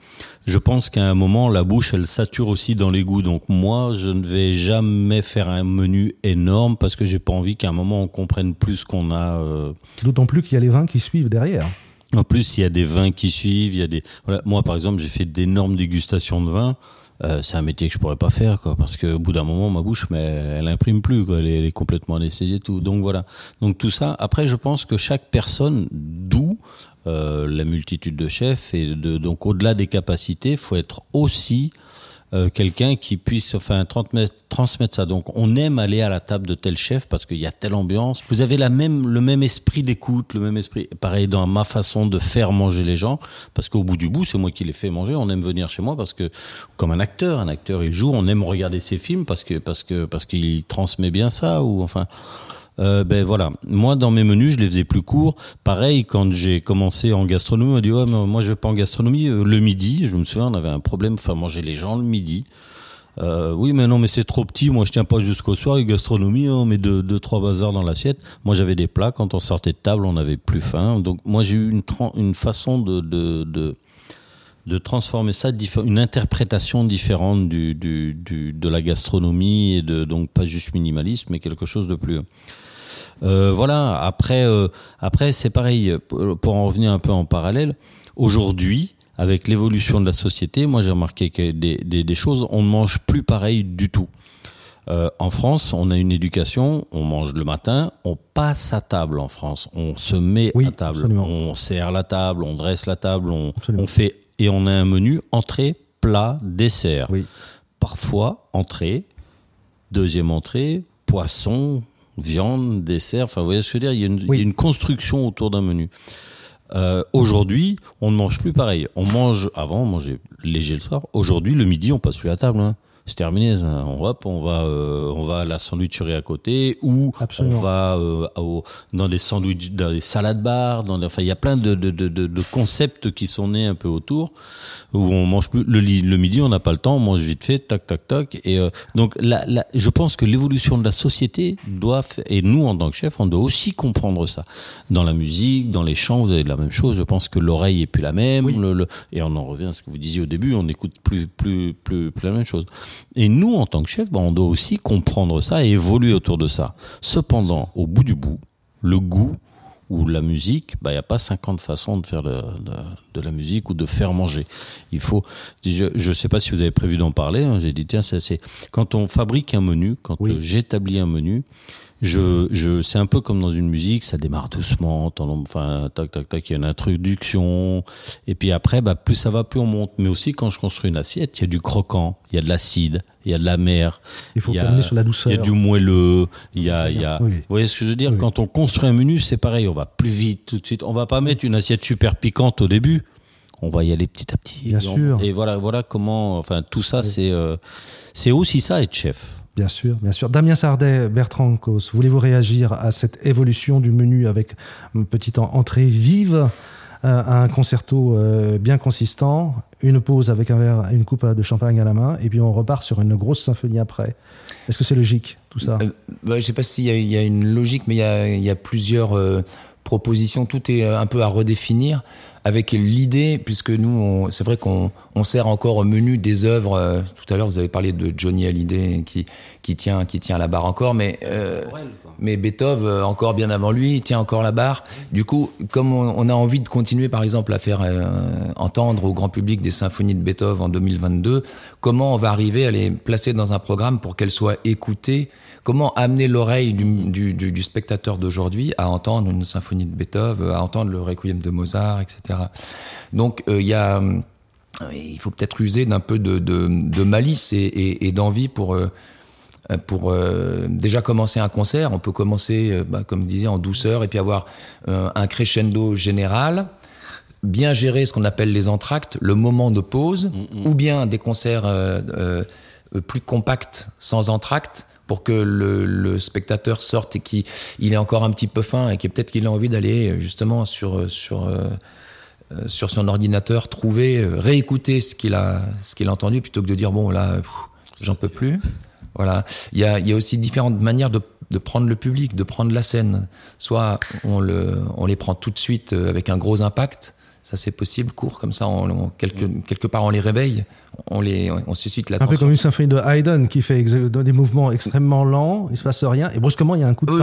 Je pense qu'à un moment, la bouche, elle sature aussi dans les goûts. Donc moi, je ne vais jamais faire un menu énorme parce que j'ai pas envie qu'à un moment on comprenne plus qu'on a. Euh, D'autant plus qu'il y a les vins qui suivent derrière. En plus, il y a des vins qui suivent. Il y a des. Voilà. Moi, par exemple, j'ai fait d'énormes dégustations de vins. Euh, c'est un métier que je pourrais pas faire quoi parce que au bout d'un moment ma bouche mais elle imprime plus quoi. Elle est, complètement anesthésiée tout. Donc voilà. Donc tout ça. Après je pense que chaque personne d'où euh, la multitude de chefs et de, donc au-delà des capacités faut être aussi euh, quelqu'un qui puisse enfin transmettre ça. Donc on aime aller à la table de tel chef parce qu'il y a telle ambiance. Vous avez la même le même esprit d'écoute, le même esprit. Pareil dans ma façon de faire manger les gens. Parce qu'au bout du bout, c'est moi qui les fais manger, on aime venir chez moi parce que comme un acteur, un acteur il joue, on aime regarder ses films parce que parce que parce qu'il transmet bien ça ou enfin euh, ben voilà, moi dans mes menus, je les faisais plus courts. Pareil, quand j'ai commencé en gastronomie, on m'a dit moi je vais pas en gastronomie. Euh, le midi, je me souviens, on avait un problème, faire manger les gens le midi. Euh, oui, mais non, mais c'est trop petit. Moi, je tiens pas jusqu'au soir. Et gastronomie, on met deux, trois bazars dans l'assiette. Moi, j'avais des plats. Quand on sortait de table, on avait plus faim. Donc, moi, j'ai eu une, façon de, de transformer ça, une interprétation différente du, du, du, de la gastronomie et de donc pas juste minimaliste, mais quelque chose de plus. Euh, voilà. Après, euh, après c'est pareil. Pour en revenir un peu en parallèle, aujourd'hui, avec l'évolution de la société, moi j'ai remarqué que des, des, des, choses, on ne mange plus pareil du tout. Euh, en France, on a une éducation, on mange le matin, on passe à table en France, on se met à table, on sert la table, on dresse la table, on, on, fait et on a un menu entrée, plat, dessert. Oui. Parfois entrée, deuxième entrée, poisson, viande, dessert. Enfin, vous voyez ce que je veux dire? Il y, a une, il y a une construction autour d'un menu. Euh, Aujourd'hui, on ne mange plus pareil. On mange avant, on mangeait léger le soir. Aujourd'hui, le midi, on passe plus à table. Hein c'est terminé. On, hop, on va, euh, on va à la sandwicherie à côté ou on va euh, dans des sandwichs, dans des salades bars. Dans, enfin, il y a plein de, de, de, de, concepts qui sont nés un peu autour où on mange plus le, le midi, on n'a pas le temps, on mange vite fait, tac, tac, tac. Et euh, donc, la, la, je pense que l'évolution de la société doit et nous en tant que chef, on doit aussi comprendre ça. Dans la musique, dans les chants, vous avez la même chose. Je pense que l'oreille est plus la même. Le, et on en revient à ce que vous disiez au début, on n'écoute plus, plus, plus, plus la même chose. Et nous, en tant que chef, ben, on doit aussi comprendre ça et évoluer autour de ça. Cependant, au bout du bout, le goût ou la musique, ben, il n'y a pas 50 façons de faire de, de, la musique ou de faire manger. Il faut, je ne sais pas si vous avez prévu d'en parler, hein, j'ai dit, tiens, c'est quand on fabrique un menu, quand j'établis un menu, je, je, c'est un peu comme dans une musique, ça démarre doucement, enfin, tac, tac, tac, il y a une introduction, et puis après, bah, plus ça va, plus on monte. Mais aussi, quand je construis une assiette, il y a du croquant, il y a de l'acide, il y a de la mer. Il faut terminer sur la douceur. Il y a du moelleux, il y a, il y a, vous voyez ce que je veux dire? Quand on construit un menu, c'est pareil, on va plus vite tout de suite. On va pas mettre une assiette super piquante au début. On va y aller petit à petit. Bien et sûr. Et voilà, voilà comment, enfin, tout ça, c'est, euh, c'est aussi ça être chef. Bien sûr, bien sûr. Damien Sardet, Bertrand Cos, voulez-vous réagir à cette évolution du menu avec une petite entrée vive euh, un concerto euh, bien consistant, une pause avec un verre, une coupe de champagne à la main, et puis on repart sur une grosse symphonie après. Est-ce que c'est logique tout ça? Euh, Je ne sais pas s'il y, a une logique, mais il y a, plusieurs propositions. Tout est un peu à redéfinir avec l'idée, puisque nous, c'est vrai qu'on on sert encore au menu des œuvres. Euh, tout à l'heure, vous avez parlé de Johnny Hallyday qui qui tient qui tient la barre encore, mais euh, mais Beethoven euh, encore bien avant lui tient encore la barre. Du coup, comme on, a envie de continuer, par exemple, à faire entendre au grand public des symphonies de Beethoven en 2022, comment on va arriver à les placer dans un programme pour qu'elles soient écoutées Comment amener l'oreille du, du, du, spectateur d'aujourd'hui à entendre une symphonie de Beethoven, à entendre le requiem de Mozart, etc. Donc euh, il y a, euh, il faut peut-être user d'un peu de, de, de, malice et, et, et d'envie pour euh, pour déjà commencer un concert. On peut commencer, bah, comme je disais, en douceur et puis avoir un crescendo général bien gérer ce qu'on appelle les entractes, le moment de pause, mm, mm. ou bien des concerts euh, plus compacts sans entractes, pour que le, spectateur sorte et qu'il il est encore un petit peu fin et qu'il peut-être qu'il a envie d'aller justement sur sur euh, euh, sur son ordinateur trouver euh, réécouter ce qu'il a ce qu'il a entendu plutôt que de dire bon là j'en peux plus. Voilà. Il y a il y a aussi différentes manières de de prendre le public de prendre la scène. Soit on le on les prend tout de suite avec un gros impact. Ça c'est possible, court comme ça, on, quelque, quelque part on les réveille, on, les, on suscite l'attention. Un peu comme une symphonie de Haydn qui fait des mouvements extrêmement lents, il se passe rien, et brusquement il y a un coup de oui,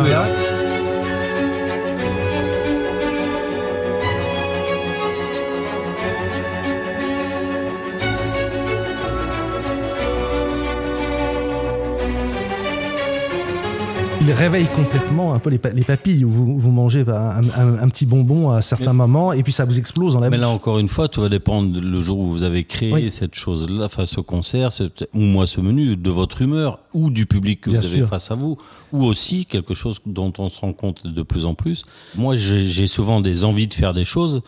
il réveille complètement un peu les, papilles où vous, mangez un, petit bonbon à certains moments et puis ça vous explose dans la Mais là encore une fois, tout va dépendre le jour où vous avez créé cette chose-là, face au concert, ou moi ce menu, de votre humeur ou du public que vous avez face à vous, ou aussi quelque chose dont on se rend compte de plus en plus. Moi, j'ai souvent des envies de faire des choses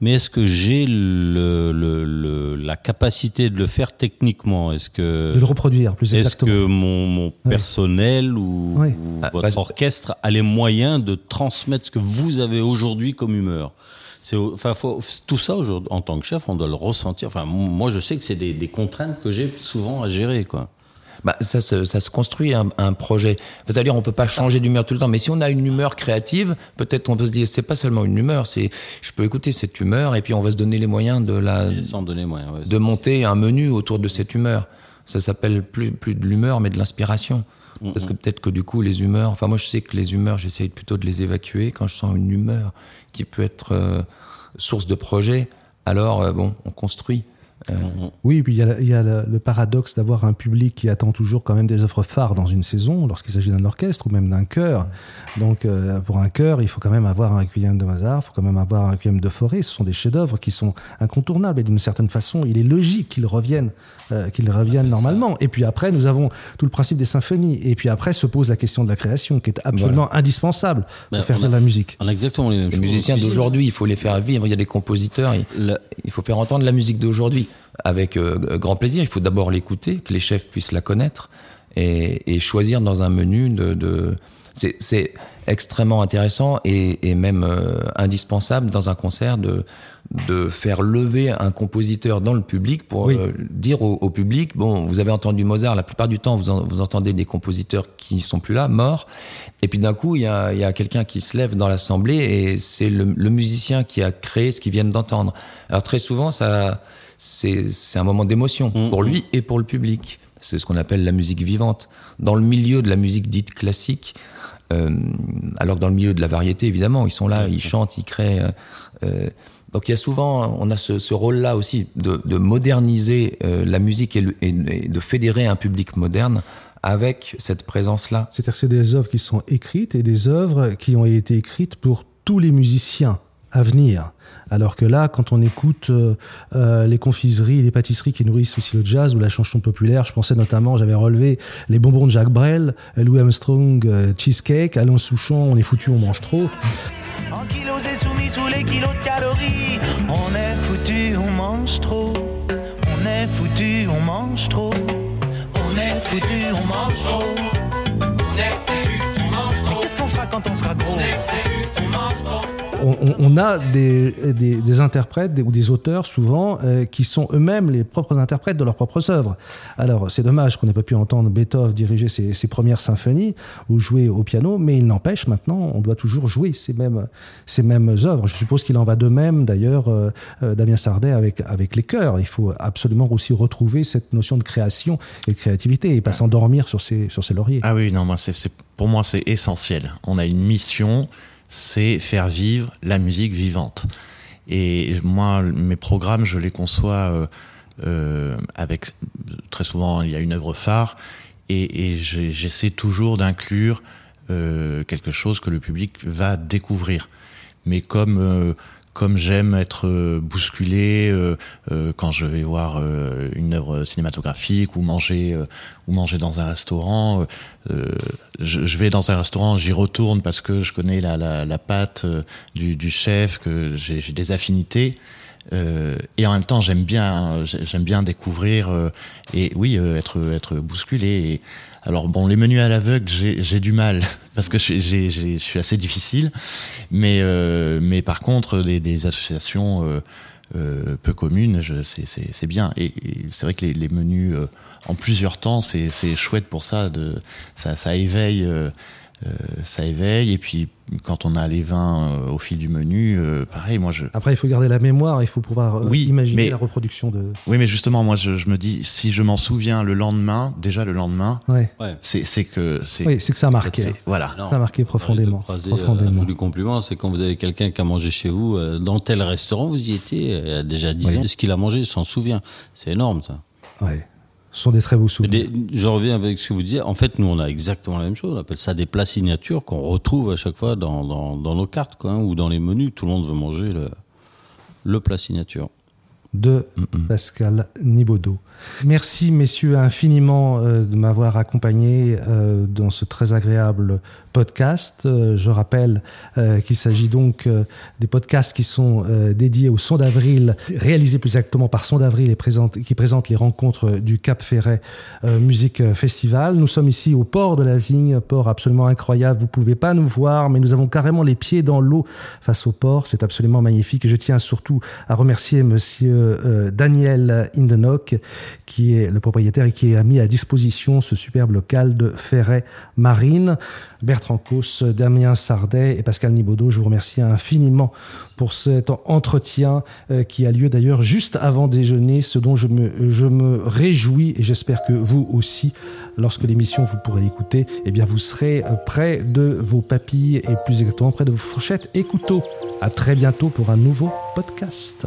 mais est-ce que j'ai le, le, la capacité de le faire techniquement? Est-ce que de le reproduire plus exactement. Est-ce que mon, mon personnel ou, ah, votre orchestre a les moyens de transmettre ce que vous avez aujourd'hui comme humeur? C'est enfin tout ça en tant que chef on doit le ressentir. Enfin moi je sais que c'est des, des contraintes que j'ai souvent à gérer quoi bah, ça, se, ça se construit un, un projet. C'est-à-dire, on peut pas changer d'humeur tout le temps, mais si on a une humeur créative, peut-être on peut se dire, c'est pas seulement une humeur, c'est, je peux écouter cette humeur et puis on va se donner les moyens de la, sans donner ouais, de monter un menu autour de cette humeur. Ça s'appelle plus, plus de l'humeur, mais de l'inspiration. Parce que peut-être que du coup, les humeurs, enfin, moi, je sais que les humeurs, j'essaye plutôt de les évacuer quand je sens une humeur qui peut être euh, source de projet. Alors, euh, bon, on construit. Euh, oui, puis il y a, le, paradoxe d'avoir un public qui attend toujours quand même des offres phares dans une saison, lorsqu'il s'agit d'un orchestre ou même d'un chœur. Donc, euh, pour un chœur, il faut quand même avoir un requiem de Mozart, il faut quand même avoir un requiem de Forêt. Ce sont des chefs-d'œuvre qui sont incontournables et d'une certaine façon, il est logique qu'ils reviennent, euh, qu'ils reviennent normalement. Et puis après, nous avons tout le principe des symphonies. Et puis après, se pose la question de la création, qui est absolument indispensable pour faire de la musique. On a exactement les mêmes Les musiciens d'aujourd'hui, il faut les faire vivre. Il y a des compositeurs, il faut faire entendre la musique d'aujourd'hui avec euh, grand plaisir. Il faut d'abord l'écouter, que les chefs puissent la connaître et, et choisir dans un menu de. de... C'est extrêmement intéressant et, et même euh, indispensable dans un concert de, de faire lever un compositeur dans le public pour euh, dire au, public bon vous avez entendu Mozart la plupart du temps vous, vous entendez des compositeurs qui sont plus là morts et puis d'un coup il y a, y a quelqu'un qui se lève dans l'assemblée et c'est le, le musicien qui a créé ce qu'ils viennent d'entendre alors très souvent ça c'est un moment d'émotion mm, pour lui et pour le public. C'est ce qu'on appelle la musique vivante. Dans le milieu de la musique dite classique, euh, alors que dans le milieu de la variété, évidemment, ils sont là, ils chantent, ils créent. Euh, donc il y a souvent, on a ce, ce rôle-là aussi de, de moderniser euh, la musique et, et, de fédérer un public moderne avec cette présence-là. C'est-à-dire que c'est des œuvres qui sont écrites et des œuvres qui ont été écrites pour tous les musiciens à venir. Alors que là, quand on écoute euh, euh, les confiseries, les pâtisseries qui nourrissent aussi le jazz ou la chanson populaire, je pensais notamment, j'avais relevé les bonbons de Jacques Brel, Louis Armstrong, euh, Cheesecake, Alain Souchon, on est foutu, on mange trop. En kilos et soumis sous les kilos de calories, on est foutu, on mange trop. On est foutu, on mange trop. On est foutu, on mange trop. On est foutu, on mange trop. Qu'est-ce qu'on fera quand on sera gros? On, a des, interprètes ou des auteurs souvent euh, qui sont eux-mêmes les propres interprètes de leurs propres œuvres. Alors c'est dommage qu'on n'ait pas pu entendre Beethoven diriger ses, premières symphonies ou jouer au piano, mais il n'empêche maintenant, on doit toujours jouer ces mêmes, ces mêmes œuvres. Je suppose qu'il en va de même d'ailleurs, euh, euh, Damien Sardet, avec, avec les chœurs. Il faut absolument aussi retrouver cette notion de création et de créativité et pas s'endormir sur ses, sur ses lauriers. Ah oui, non, moi, c'est, pour moi c'est essentiel. On a une mission c'est faire vivre la musique vivante. Et moi, mes programmes, je les conçois euh, euh, avec très souvent il y a une œuvre phare et, j'essaie toujours d'inclure euh, quelque chose que le public va découvrir. Mais comme comme j'aime être euh, bousculé euh, euh, quand je vais voir une œuvre cinématographique ou manger ou manger dans un restaurant, je, vais dans un restaurant, j'y retourne parce que je connais la, la, la pâte du, du, chef, que j'ai des affinités. et en même temps, j'aime bien, j'aime bien découvrir et oui, être être bousculé. Alors bon, les menus à l'aveugle, j'ai du mal parce que je suis assez difficile, mais euh, mais par contre des, associations euh, euh, peu communes, c'est bien. Et, c'est vrai que les, menus en plusieurs temps, c'est chouette pour ça. De ça, ça éveille euh, ça éveille. Et puis, quand on a les vins euh, au fil du menu, euh, pareil, moi je. Après, il faut garder la mémoire, il faut pouvoir imaginer la reproduction de. Oui, mais justement, moi je, me dis, si je m'en souviens le lendemain, déjà le lendemain, ouais. c'est que. Oui, c'est que ça a marqué. Voilà. ça a marqué profondément. Croiser, profondément. du compliment, c'est quand vous avez quelqu'un qui a mangé chez vous, dans tel restaurant, vous y étiez il y a déjà 10 ans, ce qu'il a mangé, il s'en souvient? C'est énorme ça. Ouais. Ce sont des très beaux souvenirs. je reviens avec ce que vous disiez. En fait, nous, on a exactement la même chose. On appelle ça des plats signatures qu'on retrouve à chaque fois dans, dans, nos cartes, quoi, hein, ou dans les menus. Tout le monde veut manger le, le plat signature. De Pascal Nibaudot. Merci, messieurs, infiniment euh, de m'avoir accompagné euh, dans ce très agréable podcast. Euh, je rappelle qu'il s'agit donc des podcasts qui sont dédiés au Son d'Avril, réalisés plus exactement par Son d'Avril et qui présentent les rencontres du Cap Ferret Musique Festival. Nous sommes ici au port de la Vigne, port absolument incroyable. Vous pouvez pas nous voir, mais nous avons carrément les pieds dans l'eau face au port. C'est absolument magnifique. Je tiens surtout à remercier monsieur Daniel Indenock, qui est le propriétaire et qui a mis à disposition ce superbe local de Ferret Marine. Bertrand Cos, Damien Sardet et Pascal Nibaudot. Je vous remercie infiniment pour cet entretien euh, qui a lieu d'ailleurs juste avant déjeuner, ce dont je me, je me réjouis et j'espère que vous aussi, lorsque l'émission vous pourrez l'écouter, eh bien vous serez euh, près de vos papilles et plus exactement près de vos fourchettes et couteaux. À très bientôt pour un nouveau podcast.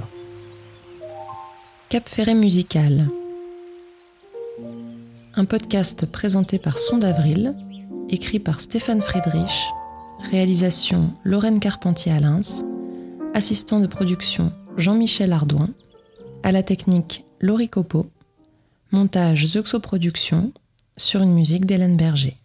Cap Ferré musical. Un podcast présenté par Son d'Avril écrit par Stéphane Friedrich, réalisation Lorraine Carpentier à assistant de production Jean-Michel Ardouin, à la technique Laurie Copeau, montage Zuxo Productions sur une musique d'Hélène Berger.